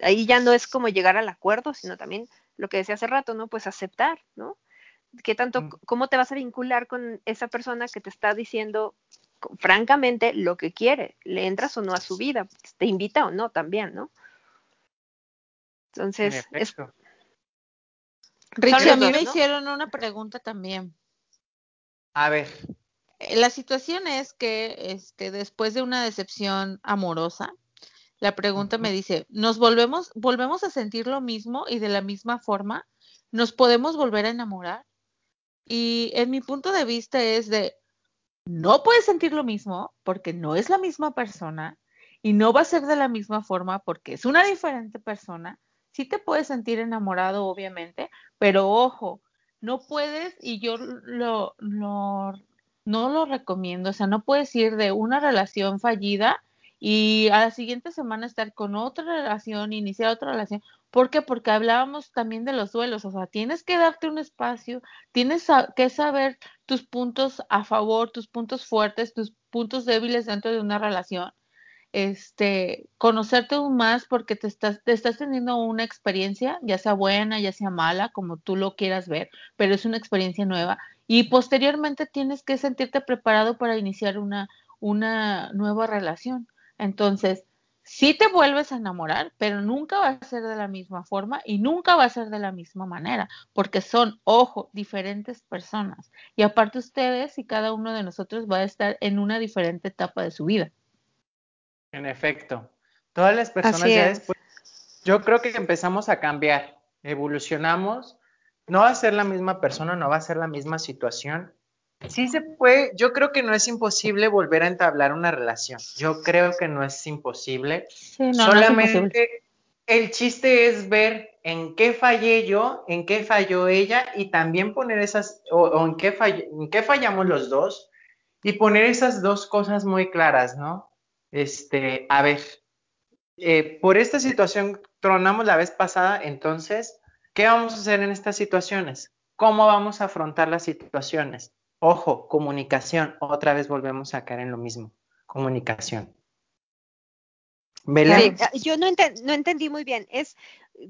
Ahí ya no es como llegar al acuerdo, sino también lo que decía hace rato, ¿no? Pues aceptar, ¿no? ¿Qué tanto, mm. cómo te vas a vincular con esa persona que te está diciendo francamente lo que quiere, le entras o no a su vida, te invita o no también, ¿no? Entonces, es... Richie, a mí me hicieron una pregunta también. A ver. Eh, la situación es que este, después de una decepción amorosa, la pregunta me dice, ¿nos volvemos, volvemos a sentir lo mismo y de la misma forma? ¿Nos podemos volver a enamorar? Y en mi punto de vista es de, no puedes sentir lo mismo porque no es la misma persona y no va a ser de la misma forma porque es una diferente persona. Sí te puedes sentir enamorado, obviamente, pero ojo, no puedes, y yo lo, no lo recomiendo, o sea, no puedes ir de una relación fallida y a la siguiente semana estar con otra relación, iniciar otra relación. ¿Por qué? Porque hablábamos también de los duelos, o sea, tienes que darte un espacio, tienes que saber tus puntos a favor, tus puntos fuertes, tus puntos débiles dentro de una relación. Este, conocerte aún más porque te estás, te estás teniendo una experiencia, ya sea buena, ya sea mala, como tú lo quieras ver, pero es una experiencia nueva. Y posteriormente tienes que sentirte preparado para iniciar una, una nueva relación. Entonces, sí te vuelves a enamorar, pero nunca va a ser de la misma forma y nunca va a ser de la misma manera, porque son, ojo, diferentes personas. Y aparte ustedes y cada uno de nosotros va a estar en una diferente etapa de su vida. En efecto, todas las personas ya después, yo creo que empezamos a cambiar, evolucionamos, no va a ser la misma persona, no va a ser la misma situación, Sí se puede, yo creo que no es imposible volver a entablar una relación. Yo creo que no es imposible. Solamente el chiste es ver en qué fallé yo, en qué falló ella y también poner esas, o, en, qué en qué fallamos los dos y poner esas dos cosas muy claras, ¿no? Este, a ver, eh, por esta situación tronamos la vez pasada, entonces, ¿qué vamos a hacer en estas situaciones? ¿Cómo vamos a afrontar las situaciones? Ojo, comunicación. Otra vez volvemos a caer en lo mismo. Comunicación. Sí, ah, yo no, entendí muy bien. ¿Es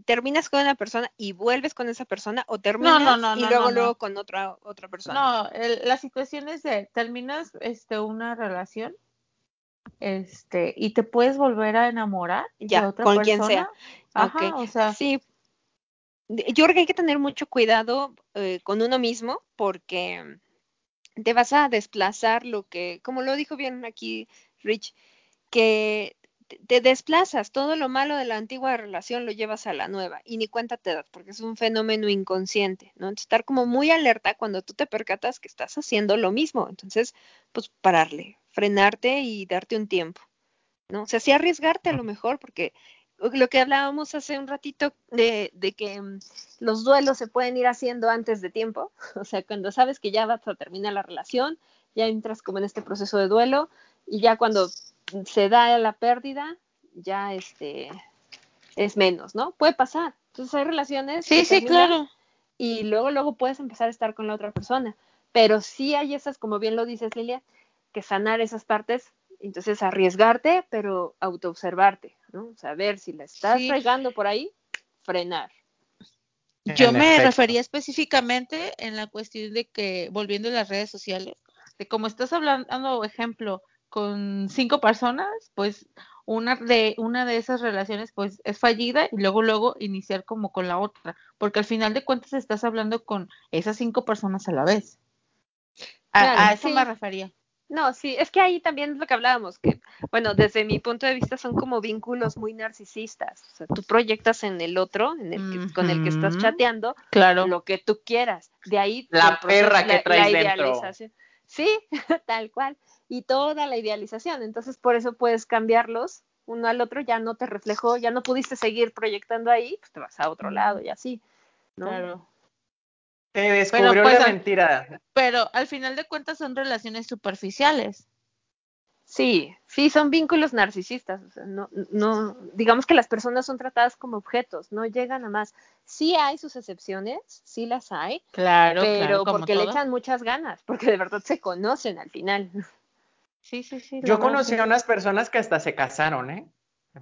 terminas con una persona y vuelves con esa persona o terminas y luego luego con otra otra persona? No, la situación es de terminas este una relación este y te puedes volver a enamorar ya, de otra con quien sea. Ajá, o sea, sí. Yo creo que hay que tener mucho cuidado eh, con uno mismo porque te vas a desplazar lo que, como lo dijo bien aquí Rich, que te desplazas, todo lo malo de la antigua relación lo llevas a la nueva y ni cuenta te das porque es un fenómeno inconsciente, ¿no? estar como muy alerta cuando tú te percatas que estás haciendo lo mismo, entonces, pues pararle, frenarte y darte un tiempo, ¿no? O sea, sí arriesgarte a lo mejor porque lo que hablábamos hace un ratito de, que mm, los duelos se pueden ir haciendo antes de tiempo, o sea, cuando sabes que ya vas a terminar la relación, ya entras como en este proceso de duelo y ya cuando se da la pérdida, ya este es menos, ¿no? Puede pasar. Entonces hay relaciones. Sí, sí, claro. Y luego, luego puedes empezar a estar con la otra persona. Pero sí hay esas, como bien lo dices, Lilia, que sanar esas partes entonces, arriesgarte, pero autoobservarte, ¿no? Saber si la estás regando por ahí, frenar. Yo me refería específicamente en la cuestión de que, volviendo a las redes sociales, de como estás hablando, ejemplo, con cinco personas, pues una de, una de esas relaciones pues es fallida y luego, luego iniciar como con la otra, porque al final de cuentas estás hablando con esas cinco personas a la vez. A, eso me refería. No, sí, es que ahí también es lo que hablábamos, que, bueno, desde mi punto de vista son como vínculos muy narcisistas. O sea, tú proyectas en el otro, en el con el que estás chateando, claro. lo que tú quieras. De ahí la perra que traes la idealización. Sí, tal cual. Y toda la idealización. Entonces, por eso puedes cambiarlos uno al otro, ya no te reflejó, ya no pudiste seguir proyectando ahí, pues te vas a otro lado y así. ¿no? Claro. Te descubrió pues, la mentira. Pero al final de cuentas son relaciones superficiales. Sí, sí, son vínculos narcisistas. O sea, no, no, digamos que las personas son tratadas como objetos, no llegan a más. Sí hay sus excepciones, sí las hay. Claro, pero claro, porque le echan muchas ganas, porque de verdad se conocen al final. Sí, sí, sí. Yo conocí a unas personas que hasta se casaron, ¿eh?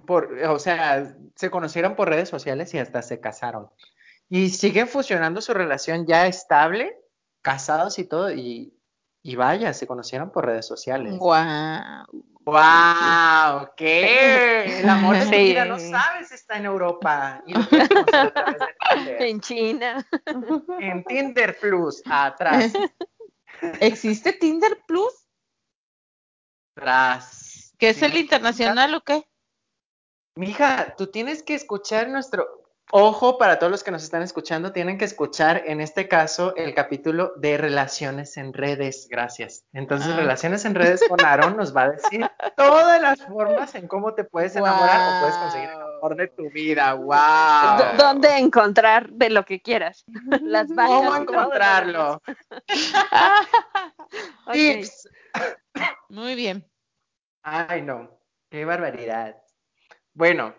Por, o sea, se conocieron por redes sociales y hasta se casaron. Y siguen fusionando su relación ya estable, casados y todo, y, vaya, se conocieron por redes sociales. ¡Guau! ¡Guau! ¿Qué? El amor de vida, no sabes, está en Europa. en China. En Tinder Plus, atrás. ¿Existe Tinder Plus? Atrás. ¿Qué es el internacional o qué? Mija, tú tienes que escuchar nuestro, Ojo, para todos los que nos están escuchando, tienen que escuchar en este caso el capítulo de relaciones en redes. Gracias. Entonces, ah. relaciones en redes con Aaron nos va a decir todas las formas en cómo te puedes enamorar o puedes conseguir el amor de tu vida. ¡Wow! ¿Dónde encontrar de lo que quieras? Las ¿Cómo encontrarlo? Tips. Muy bien. Ay, no. Qué barbaridad. Bueno,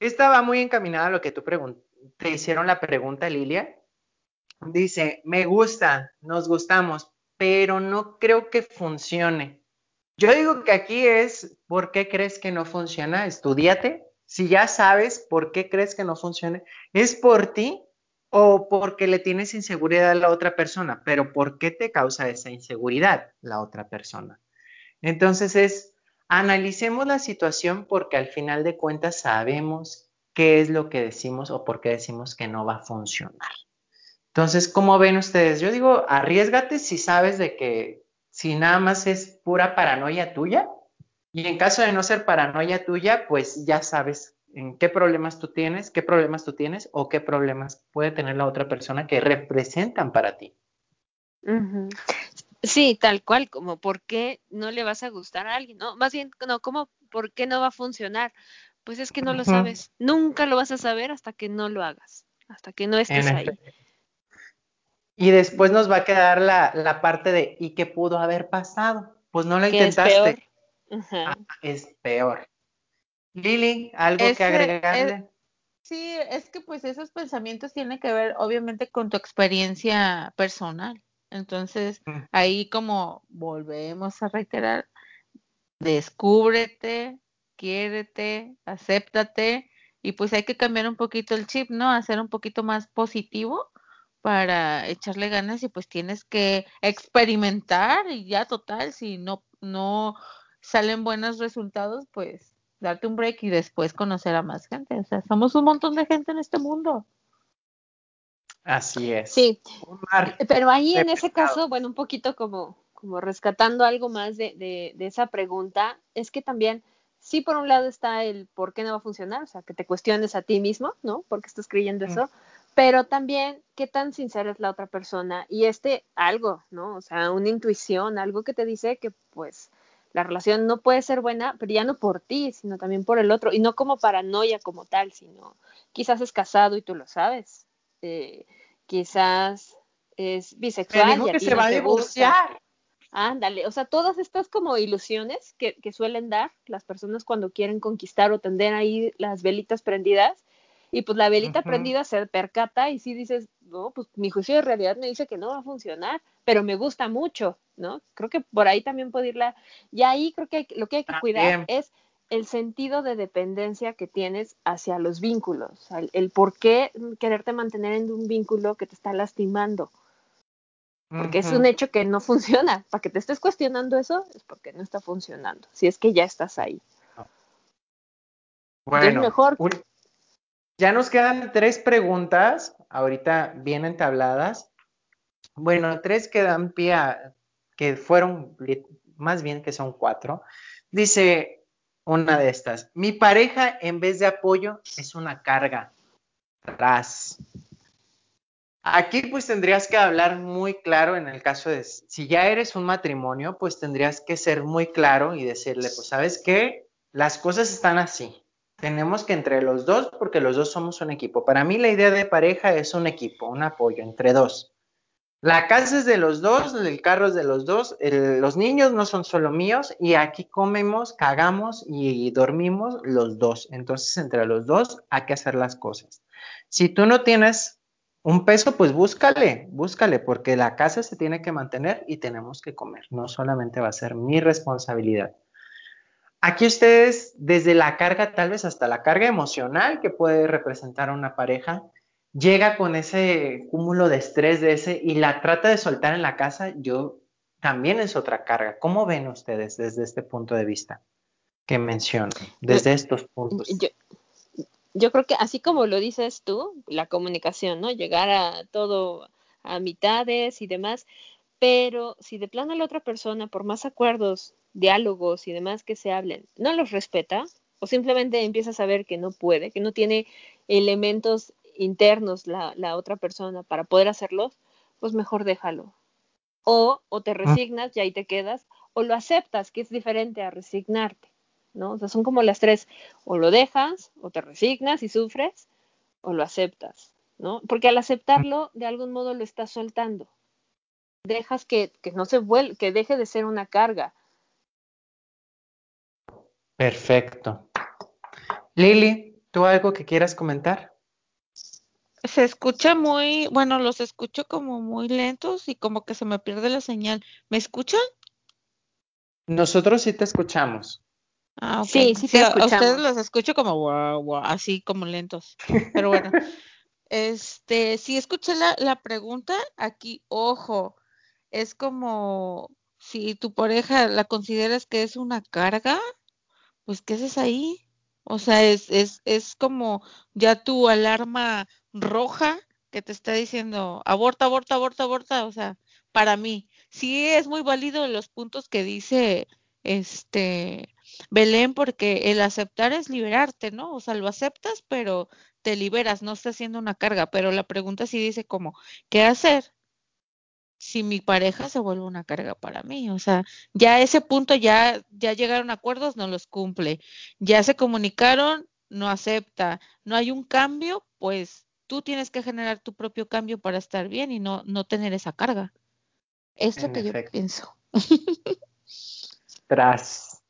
esta va muy encaminada a lo que tú te hicieron la pregunta, Lilia. Dice, me gusta, nos gustamos, pero no creo que funcione. Yo digo que aquí es, ¿por qué crees que no funciona? Estudiate. Si ya sabes por qué crees que no funciona, ¿es por ti o porque le tienes inseguridad a la otra persona? Pero ¿por qué te causa esa inseguridad la otra persona? Entonces es, analicemos la situación porque al final de cuentas sabemos qué es lo que decimos o por qué decimos que no va a funcionar. Entonces, ¿cómo ven ustedes? Yo digo, arriesgate si sabes de que si nada más es pura paranoia tuya, y en caso de no ser paranoia tuya, pues ya sabes en qué problemas tú tienes, qué problemas tú tienes o qué problemas puede tener la otra persona que representan para ti. Sí, tal cual, como por qué no le vas a gustar a alguien, no, más bien, no, como por qué no va a funcionar. Pues es que no lo sabes, nunca lo vas a saber hasta que no lo hagas, hasta que no estés ahí. Y después nos va a quedar la, la, parte de ¿y qué pudo haber pasado? Pues no lo intentaste. Ah, es peor. Lili, ¿algo que agregarle? sí, es que pues esos pensamientos tienen que ver obviamente con tu experiencia personal. Entonces, mm. ahí como volvemos a reiterar, descúbrete, quiérete, acéptate y pues hay que cambiar un poquito el chip, ¿no? Hacer un poquito más positivo para echarle ganas y pues tienes que experimentar y ya total, si no, no salen buenos resultados, pues darte un break y después conocer a más gente. O sea, somos un montón de gente en este mundo. Así es. Sí. Pero ahí en ese caso, bueno, un poquito como, como rescatando algo más de, de, de, esa pregunta, es que también, sí, por un lado está el por qué no va a funcionar, o sea, que te cuestiones a ti mismo, ¿no? ¿Por qué estás creyendo mm. eso? Pero también, qué tan sincera es la otra persona y este algo, ¿no? O sea, una intuición, algo que te dice que, pues, la relación no puede ser buena, pero ya no por ti, sino también por el otro, y no como paranoia como tal, sino quizás es casado y tú lo sabes, eh, quizás es bisexual. y que se va a divorciar. Ándale, o sea, todas estas como ilusiones que, que, suelen dar las personas cuando quieren conquistar o tender ahí las velitas prendidas, y pues la velita prendida se percata y sí dices, no, pues mi juicio de realidad me dice que no va a funcionar, pero me gusta mucho, ¿no? Creo que por ahí también puede irla. Y ahí creo que lo que hay que cuidar es el sentido de dependencia que tienes hacia los vínculos, el, por qué quererte mantener en un vínculo que te está lastimando. Porque es un hecho que no funciona. Para que te estés cuestionando eso es porque no está funcionando. Si es que ya estás ahí. Bueno, mejor. Ya nos quedan tres preguntas, ahorita bien entabladas. Bueno, tres que dan pie a, que fueron, más bien que son cuatro. Dice una de estas, mi pareja en vez de apoyo es una carga. Tras. Aquí pues tendrías que hablar muy claro en el caso de, si ya eres un matrimonio, pues tendrías que ser muy claro y decirle, pues sabes qué, las cosas están así tenemos que entre los dos, porque los dos somos un equipo. Para mí la idea de pareja es un equipo, un apoyo entre dos. La casa es de los dos, el carro es de los dos, los niños no son solo míos y aquí comemos, cagamos y dormimos los dos. Entonces entre los dos hay que hacer las cosas. Si tú no tienes un peso, pues búscale, búscale, porque la casa se tiene que mantener y tenemos que comer. No solamente va a ser mi responsabilidad. Aquí ustedes, desde la carga, tal vez hasta la carga emocional que puede representar una pareja, llega con ese cúmulo de estrés de ese y la trata de soltar en la casa, yo también es otra carga. ¿Cómo ven ustedes desde este punto de vista que menciono, desde estos puntos? Yo, yo creo que así como lo dices tú, la comunicación, ¿no? Llegar a todo a mitades y demás, pero si de plano la otra persona, por más acuerdos diálogos y demás que se hablen, no los respeta o simplemente empieza a saber que no puede, que no tiene elementos internos la, la otra persona para poder hacerlos, pues mejor déjalo. O, o te ah. resignas y ahí te quedas, o lo aceptas, que es diferente a resignarte, ¿no? O sea, son como las tres, o lo dejas, o te resignas y sufres, o lo aceptas, ¿no? Porque al aceptarlo, de algún modo lo estás soltando. Dejas que, que no se vuelva, que deje de ser una carga, Perfecto. Lili, ¿tú algo que quieras comentar? Se escucha muy, bueno, los escucho como muy lentos y como que se me pierde la señal. ¿Me escuchan? Nosotros sí te escuchamos. Ah, Sí, sí, te escuchamos. A ustedes los escucho como wow, así como lentos. Pero bueno, este, si escuché la, la pregunta aquí, ojo, es como si tu pareja la consideras que es una carga, pues ¿qué haces ahí? O sea, es, es, es como ya tu alarma roja que te está diciendo aborta, aborta, aborta, aborta. O sea, para mí, sí es muy válido los puntos que dice este Belén, porque el aceptar es liberarte, ¿no? O sea, lo aceptas, pero te liberas, no está siendo una carga. Pero la pregunta sí dice como, ¿qué hacer? si mi pareja se vuelve una carga para mí. O sea, ya a ese punto ya, ya llegaron a acuerdos, no los cumple. Ya se comunicaron, no acepta. No hay un cambio, pues tú tienes que generar tu propio cambio para estar bien y no, no tener esa carga. Es lo que yo pienso. Tras.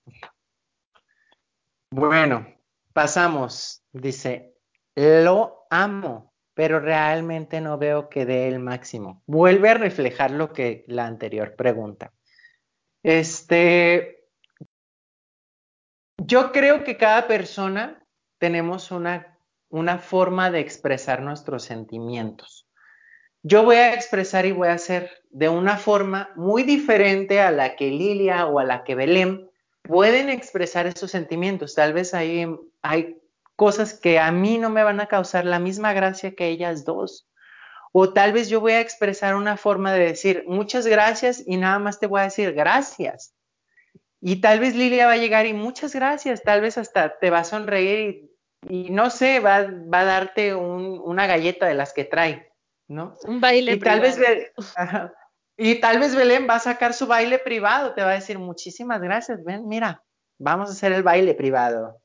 Bueno, pasamos. Dice, lo amo pero realmente no veo que dé el máximo. Vuelve a reflejar lo que la anterior pregunta. Este, yo creo que cada persona tenemos una, una forma de expresar nuestros sentimientos. Yo voy a expresar y voy a hacer de una forma muy diferente a la que Lilia o a la que Belén pueden expresar esos sentimientos. Tal vez hay, hay cosas que a mí no me van a causar la misma gracia que ellas dos. O tal vez yo voy a expresar una forma de decir muchas gracias y nada más te voy a decir gracias. Y tal vez Lilia va a llegar y muchas gracias, tal vez hasta te va a sonreír y, no sé, va, va, a darte una galleta de las que trae, ¿no? Un baile y tal vez Y tal vez Belén va a sacar su baile privado, te va a decir muchísimas gracias, ven, mira, vamos a hacer el baile privado.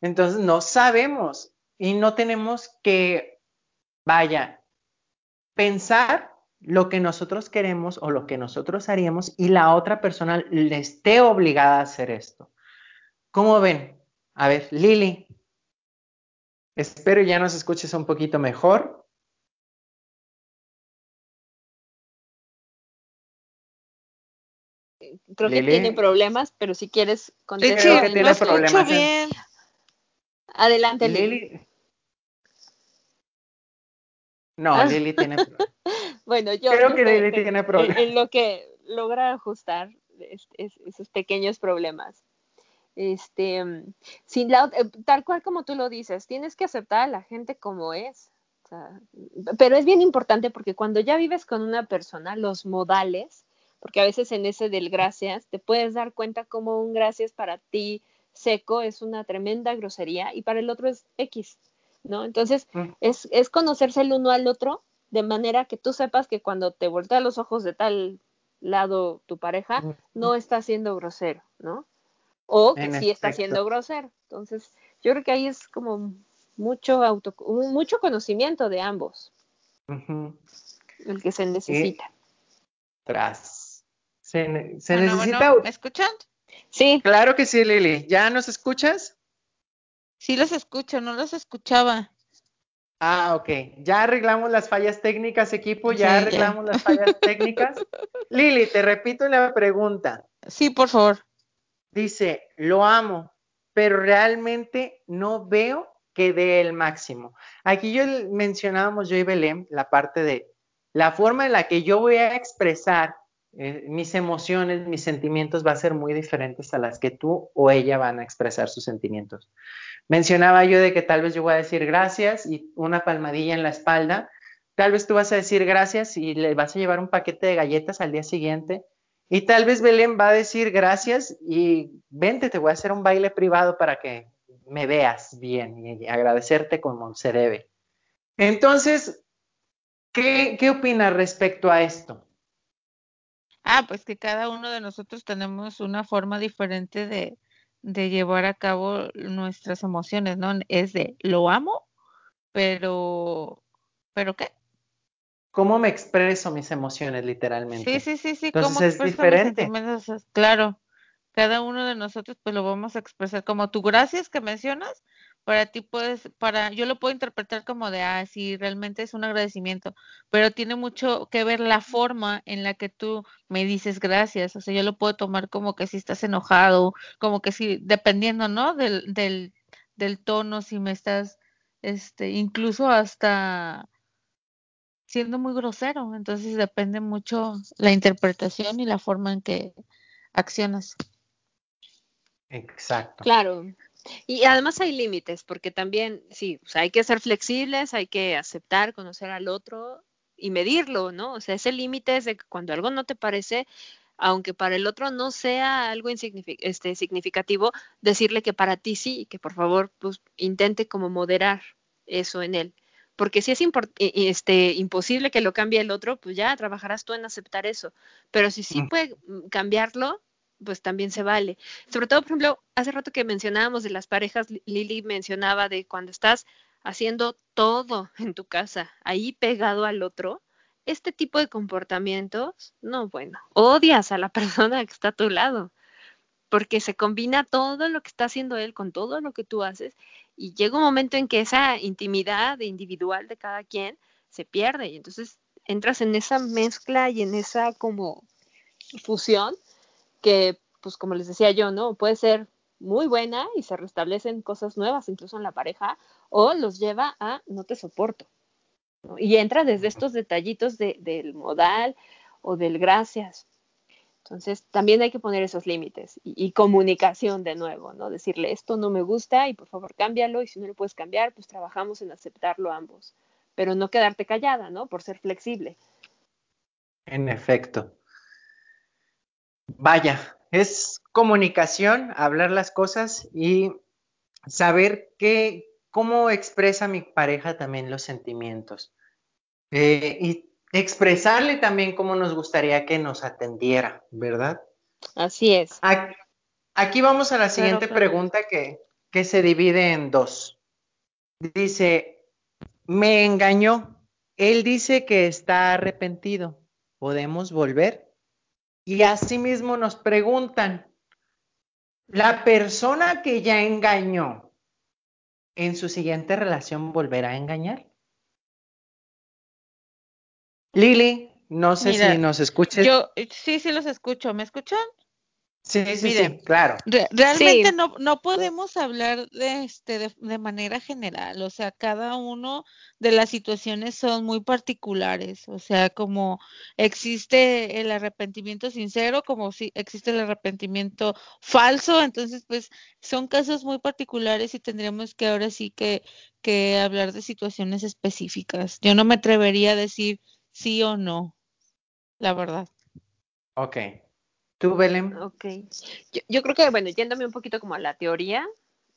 Entonces no sabemos y no tenemos que, vaya, pensar lo que nosotros queremos o lo que nosotros haríamos y la otra persona le esté obligada a hacer esto. ¿Cómo ven? A ver, Lili, espero ya nos escuches un poquito mejor. Creo que tiene problemas, pero si quieres contestar. Creo que tiene problemas. Bien. Adelante, Lili. No, ah. Lili tiene problemas. bueno, yo creo que Lili tiene problemas. En, lo que logra ajustar esos pequeños problemas. Este, sin la, eh, tal cual como tú lo dices, tienes que aceptar a la gente como es. pero es bien importante porque cuando ya vives con una persona, los modales, porque a veces en ese del gracias te puedes dar cuenta como un gracias para ti seco es una tremenda grosería y para el otro es X, ¿no? Entonces, mm. es, es conocerse el uno al otro de manera que tú sepas que cuando te voltea los ojos de tal lado tu pareja, mm. no está siendo grosero, ¿no? O que sí está siendo grosero. Entonces, yo creo que ahí es como mucho auto, mucho conocimiento de ambos. El que se necesita. tras. Se, necesita. ¿Me escuchan? Sí. Claro que sí, Lili. ¿Ya nos escuchas? Sí, los escucho, no los escuchaba. Ah, ok. Ya arreglamos las fallas técnicas, equipo, ya arreglamos las fallas técnicas. Lili, te repito la pregunta. Sí, por favor. Dice, lo amo, pero realmente no veo que dé el máximo. Aquí yo mencionábamos, yo y Belén, la parte de la forma en la que yo voy a expresar eh, mis emociones, mis sentimientos va a ser muy diferentes a las que tú o ella van a expresar sus sentimientos. Mencionaba yo de que tal vez yo voy a decir gracias y una palmadilla en la espalda. Tal vez tú vas a decir gracias y le vas a llevar un paquete de galletas al día siguiente. Y tal vez Belén va a decir gracias y vente, te voy a hacer un baile privado para que me veas bien y agradecerte como se debe. Entonces, ¿qué, qué opinas respecto a esto? Ah, pues que cada uno de nosotros tenemos una forma diferente de, de llevar a cabo nuestras emociones, ¿no? Es de lo amo, pero, ¿pero qué? ¿Cómo me expreso mis emociones literalmente? Sí, sí, sí, sí, ¿cómo es diferente. Claro, cada uno de nosotros pues lo vamos a expresar como tu gracias que mencionas, para ti puedes, para, yo lo puedo interpretar como de, ah, sí, realmente es un agradecimiento, pero tiene mucho que ver la forma en la que tú me dices gracias, o sea, yo lo puedo tomar como que si estás enojado, como que si, dependiendo, ¿no? Del, del, del tono, si me estás, este, incluso hasta siendo muy grosero. Entonces depende mucho la interpretación y la forma en que accionas. Exacto. Claro. Y además hay límites, porque también, sí, o sea, hay que ser flexibles, hay que aceptar, conocer al otro y medirlo, ¿no? O sea, ese límite es de que cuando algo no te parece, aunque para el otro no sea algo este, significativo, decirle que para ti sí, y que por favor, pues intente como moderar eso en él. Porque si es este, imposible que lo cambie el otro, pues ya trabajarás tú en aceptar eso. Pero si sí puede mm, cambiarlo, pues también se vale. Sobre todo, por ejemplo, hace rato que mencionábamos de las parejas, Lili mencionaba de cuando estás haciendo todo en tu casa, ahí pegado al otro, este tipo de comportamientos, no, bueno, odias a la persona que está a tu lado, porque se combina todo lo que está haciendo él con todo lo que tú haces y llega un momento en que esa intimidad individual de cada quien se pierde y entonces entras en esa mezcla y en esa como fusión que, pues como les decía yo, ¿no? Puede ser muy buena y se restablecen cosas nuevas incluso en la pareja o los lleva a no te soporto. Y entra desde estos detallitos de, del modal o del gracias. Entonces, también hay que poner esos límites y, comunicación de nuevo, ¿no? Decirle, esto no me gusta y por favor cámbialo y si no lo puedes cambiar, pues trabajamos en aceptarlo ambos, pero no quedarte callada, ¿no? Por ser flexible. En efecto. Vaya, es comunicación, hablar las cosas y saber que, cómo expresa mi pareja también los sentimientos. Eh, y expresarle también cómo nos gustaría que nos atendiera, ¿verdad? Así es. Aquí, vamos a la siguiente pregunta que, que se divide en dos. Dice, me engañó. Él dice que está arrepentido. ¿Podemos volver? Y asimismo nos preguntan, ¿la persona que ya engañó en su siguiente relación volverá a engañar? Lili, no sé si nos escuches. Yo sí, sí los escucho. ¿Me escuchan? Sí, sí, sí, claro. realmente No, no podemos hablar de, este, de, manera general, o sea, cada uno de las situaciones son muy particulares, o sea, como existe el arrepentimiento sincero, como si existe el arrepentimiento falso, entonces, pues, son casos muy particulares y tendríamos que ahora sí que, que hablar de situaciones específicas. Yo no me atrevería a decir sí o no, la verdad. Ok, ¿Tú, Belén? Ok. Yo, creo que, bueno, yéndome un poquito como a la teoría,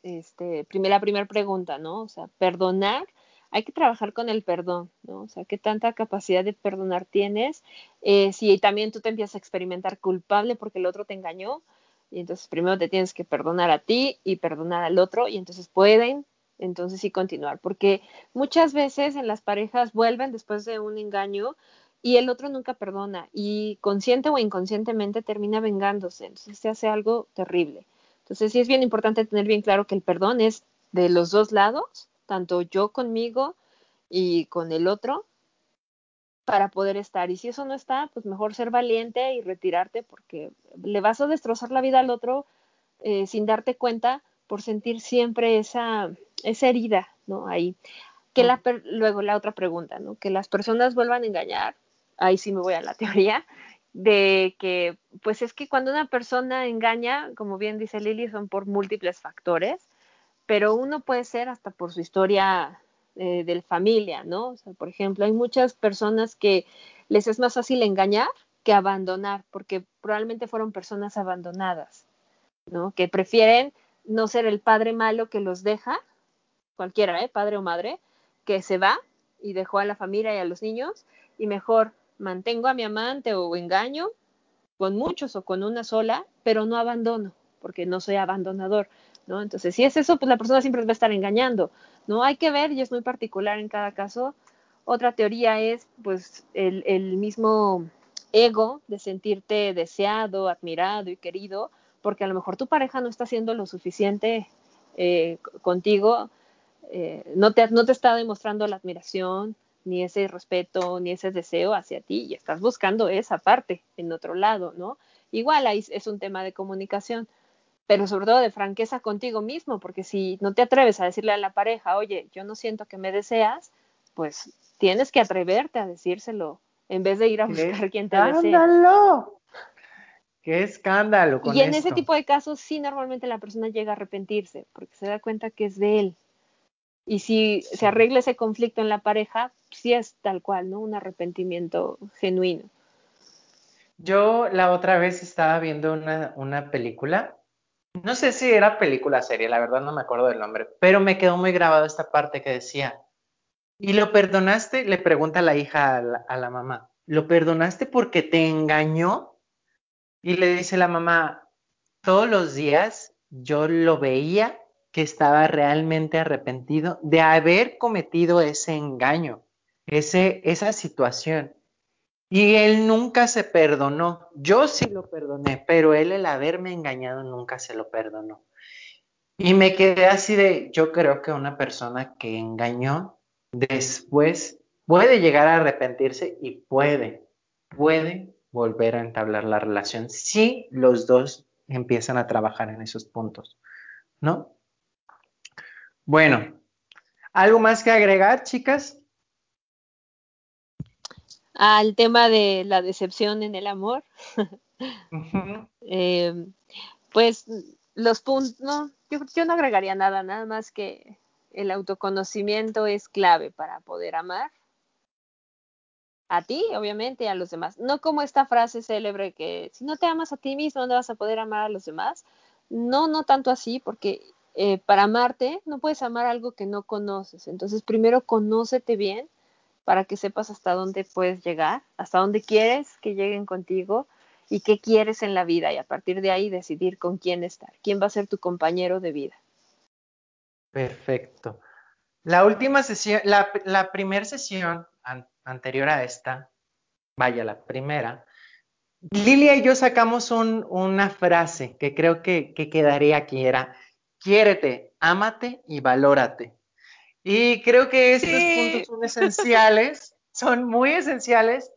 este, primera, la primera pregunta, ¿no? O sea, perdonar, hay que trabajar con el perdón, ¿no? O sea, ¿qué tanta capacidad de perdonar tienes? Eh, si también tú te empiezas a experimentar culpable porque el otro te engañó, y entonces primero te tienes que perdonar a ti y perdonar al otro, y entonces pueden, entonces sí continuar, porque muchas veces en las parejas vuelven después de un engaño y el otro nunca perdona y consciente o inconscientemente termina vengándose, entonces se hace algo terrible. Entonces sí es bien importante tener bien claro que el perdón es de los dos lados, tanto yo conmigo y con el otro, para poder estar. Y si eso no está, pues mejor ser valiente y retirarte porque le vas a destrozar la vida al otro eh, sin darte cuenta por sentir siempre esa, esa herida, ¿no? Ahí. Que la, luego la otra pregunta, ¿no? Que las personas vuelvan a engañar, ahí sí me voy a la teoría, de que, pues es que cuando una persona engaña, como bien dice Lili, son por múltiples factores, pero uno puede ser hasta por su historia eh, de familia, ¿no? O sea, por ejemplo, hay muchas personas que les es más fácil engañar que abandonar, porque probablemente fueron personas abandonadas, ¿no? Que prefieren no ser el padre malo que los deja, cualquiera, ¿eh? Padre o madre, que se va y dejó a la familia y a los niños, y mejor mantengo a mi amante o engaño con muchos o con una sola, pero no abandono, porque no soy abandonador, ¿no? Entonces, si es eso, pues la persona siempre va a estar engañando, ¿no? Hay que ver, y es muy particular en cada caso. Otra teoría es, pues, el, el mismo ego de sentirte deseado, admirado y querido, porque a lo mejor tu pareja no está haciendo lo suficiente eh, contigo, eh, no, te, no te está demostrando la admiración, ni ese respeto, ni ese deseo hacia ti y estás buscando esa parte en otro lado, ¿no? Igual ahí es un tema de comunicación, pero sobre todo de franqueza contigo mismo, porque si no te atreves a decirle a la pareja, oye, yo no siento que me deseas, pues tienes que atreverte a decírselo en vez de ir a buscar quien te desee. ¡Qué escándalo! y en ese tipo de casos sí normalmente la persona llega a arrepentirse porque se da cuenta que es de él. Y si se arregla ese conflicto en la pareja, sí es tal cual, ¿no? Un arrepentimiento genuino. Yo la otra vez estaba viendo una, una película, no sé si era película serie, la verdad no me acuerdo del nombre, pero me quedó muy grabado esta parte que decía, ¿y lo perdonaste? Le pregunta la hija a la, a la mamá, ¿lo perdonaste porque te engañó? Y le dice la mamá, todos los días yo lo veía que estaba realmente arrepentido de haber cometido ese engaño, ese, esa situación. Y él nunca se perdonó. Yo sí lo perdoné, pero él el haberme engañado nunca se lo perdonó. Y me quedé así de, yo creo que una persona que engañó después puede llegar a arrepentirse y puede, puede volver a entablar la relación si los dos empiezan a trabajar en esos puntos, ¿no? Bueno, ¿algo más que agregar, chicas? Al tema de la decepción en el amor. eh, pues los puntos, no, yo, yo no agregaría nada, nada más que el autoconocimiento es clave para poder amar a ti, obviamente, y a los demás. No como esta frase célebre que si no te amas a ti mismo, no vas a poder amar a los demás. No, no tanto así, porque eh, para amarte no puedes amar algo que no conoces. Entonces, primero conócete bien para que sepas hasta dónde puedes llegar, hasta dónde quieres que lleguen contigo y qué quieres en la vida y a partir de ahí decidir con quién estar, quién va a ser tu compañero de vida. Perfecto. La última sesión, la, la primera sesión anterior a esta, vaya, la primera, Lilia y yo sacamos un, una frase que creo que, que quedaría aquí, era, quiérete, ámate y valórate. Y creo que estos sí. puntos son esenciales, son muy esenciales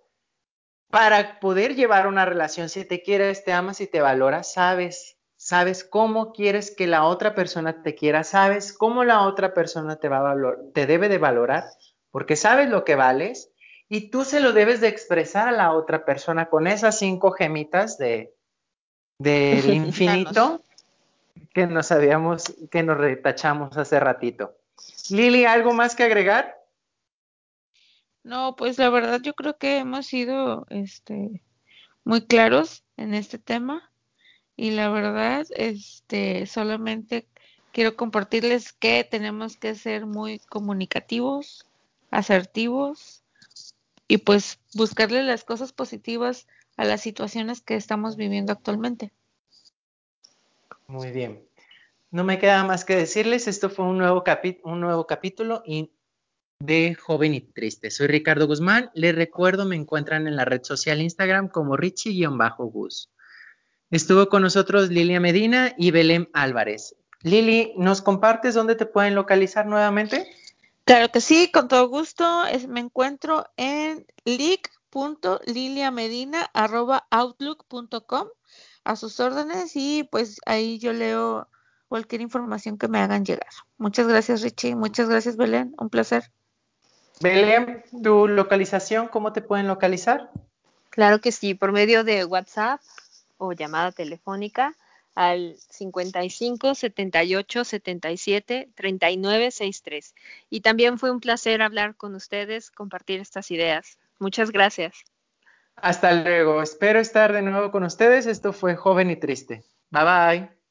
para poder llevar una relación. Si te quieres, te amas y te valoras, sabes, sabes cómo quieres que la otra persona te quiera, sabes cómo la otra persona te va a valor, te debe de valorar, porque sabes lo que vales y tú se lo debes de expresar a la otra persona con esas cinco gemitas de del infinito que nos habíamos, que nos retachamos hace ratito. Lili, ¿algo más que agregar? No, pues la verdad yo creo que hemos sido este, muy claros en este tema y la verdad este, solamente quiero compartirles que tenemos que ser muy comunicativos, asertivos y pues buscarle las cosas positivas a las situaciones que estamos viviendo actualmente. Muy bien. No me queda más que decirles, esto fue un nuevo, un nuevo capítulo de Joven y Triste. Soy Ricardo Guzmán. Les recuerdo, me encuentran en la red social Instagram como Richie-Gus. Estuvo con nosotros Lilia Medina y Belém Álvarez. Lili, ¿nos compartes dónde te pueden localizar nuevamente? Claro que sí, con todo gusto. Es, me encuentro en leak.liliamedina.outlook.com a sus órdenes y pues ahí yo leo cualquier información que me hagan llegar. Muchas gracias Richie, muchas gracias Belén, un placer. Belén, tu localización, ¿cómo te pueden localizar? Claro que sí, por medio de WhatsApp o llamada telefónica al 55 78 77 39 63. Y también fue un placer hablar con ustedes, compartir estas ideas. Muchas gracias. Hasta luego. Espero estar de nuevo con ustedes. Esto fue Joven y Triste. Bye bye.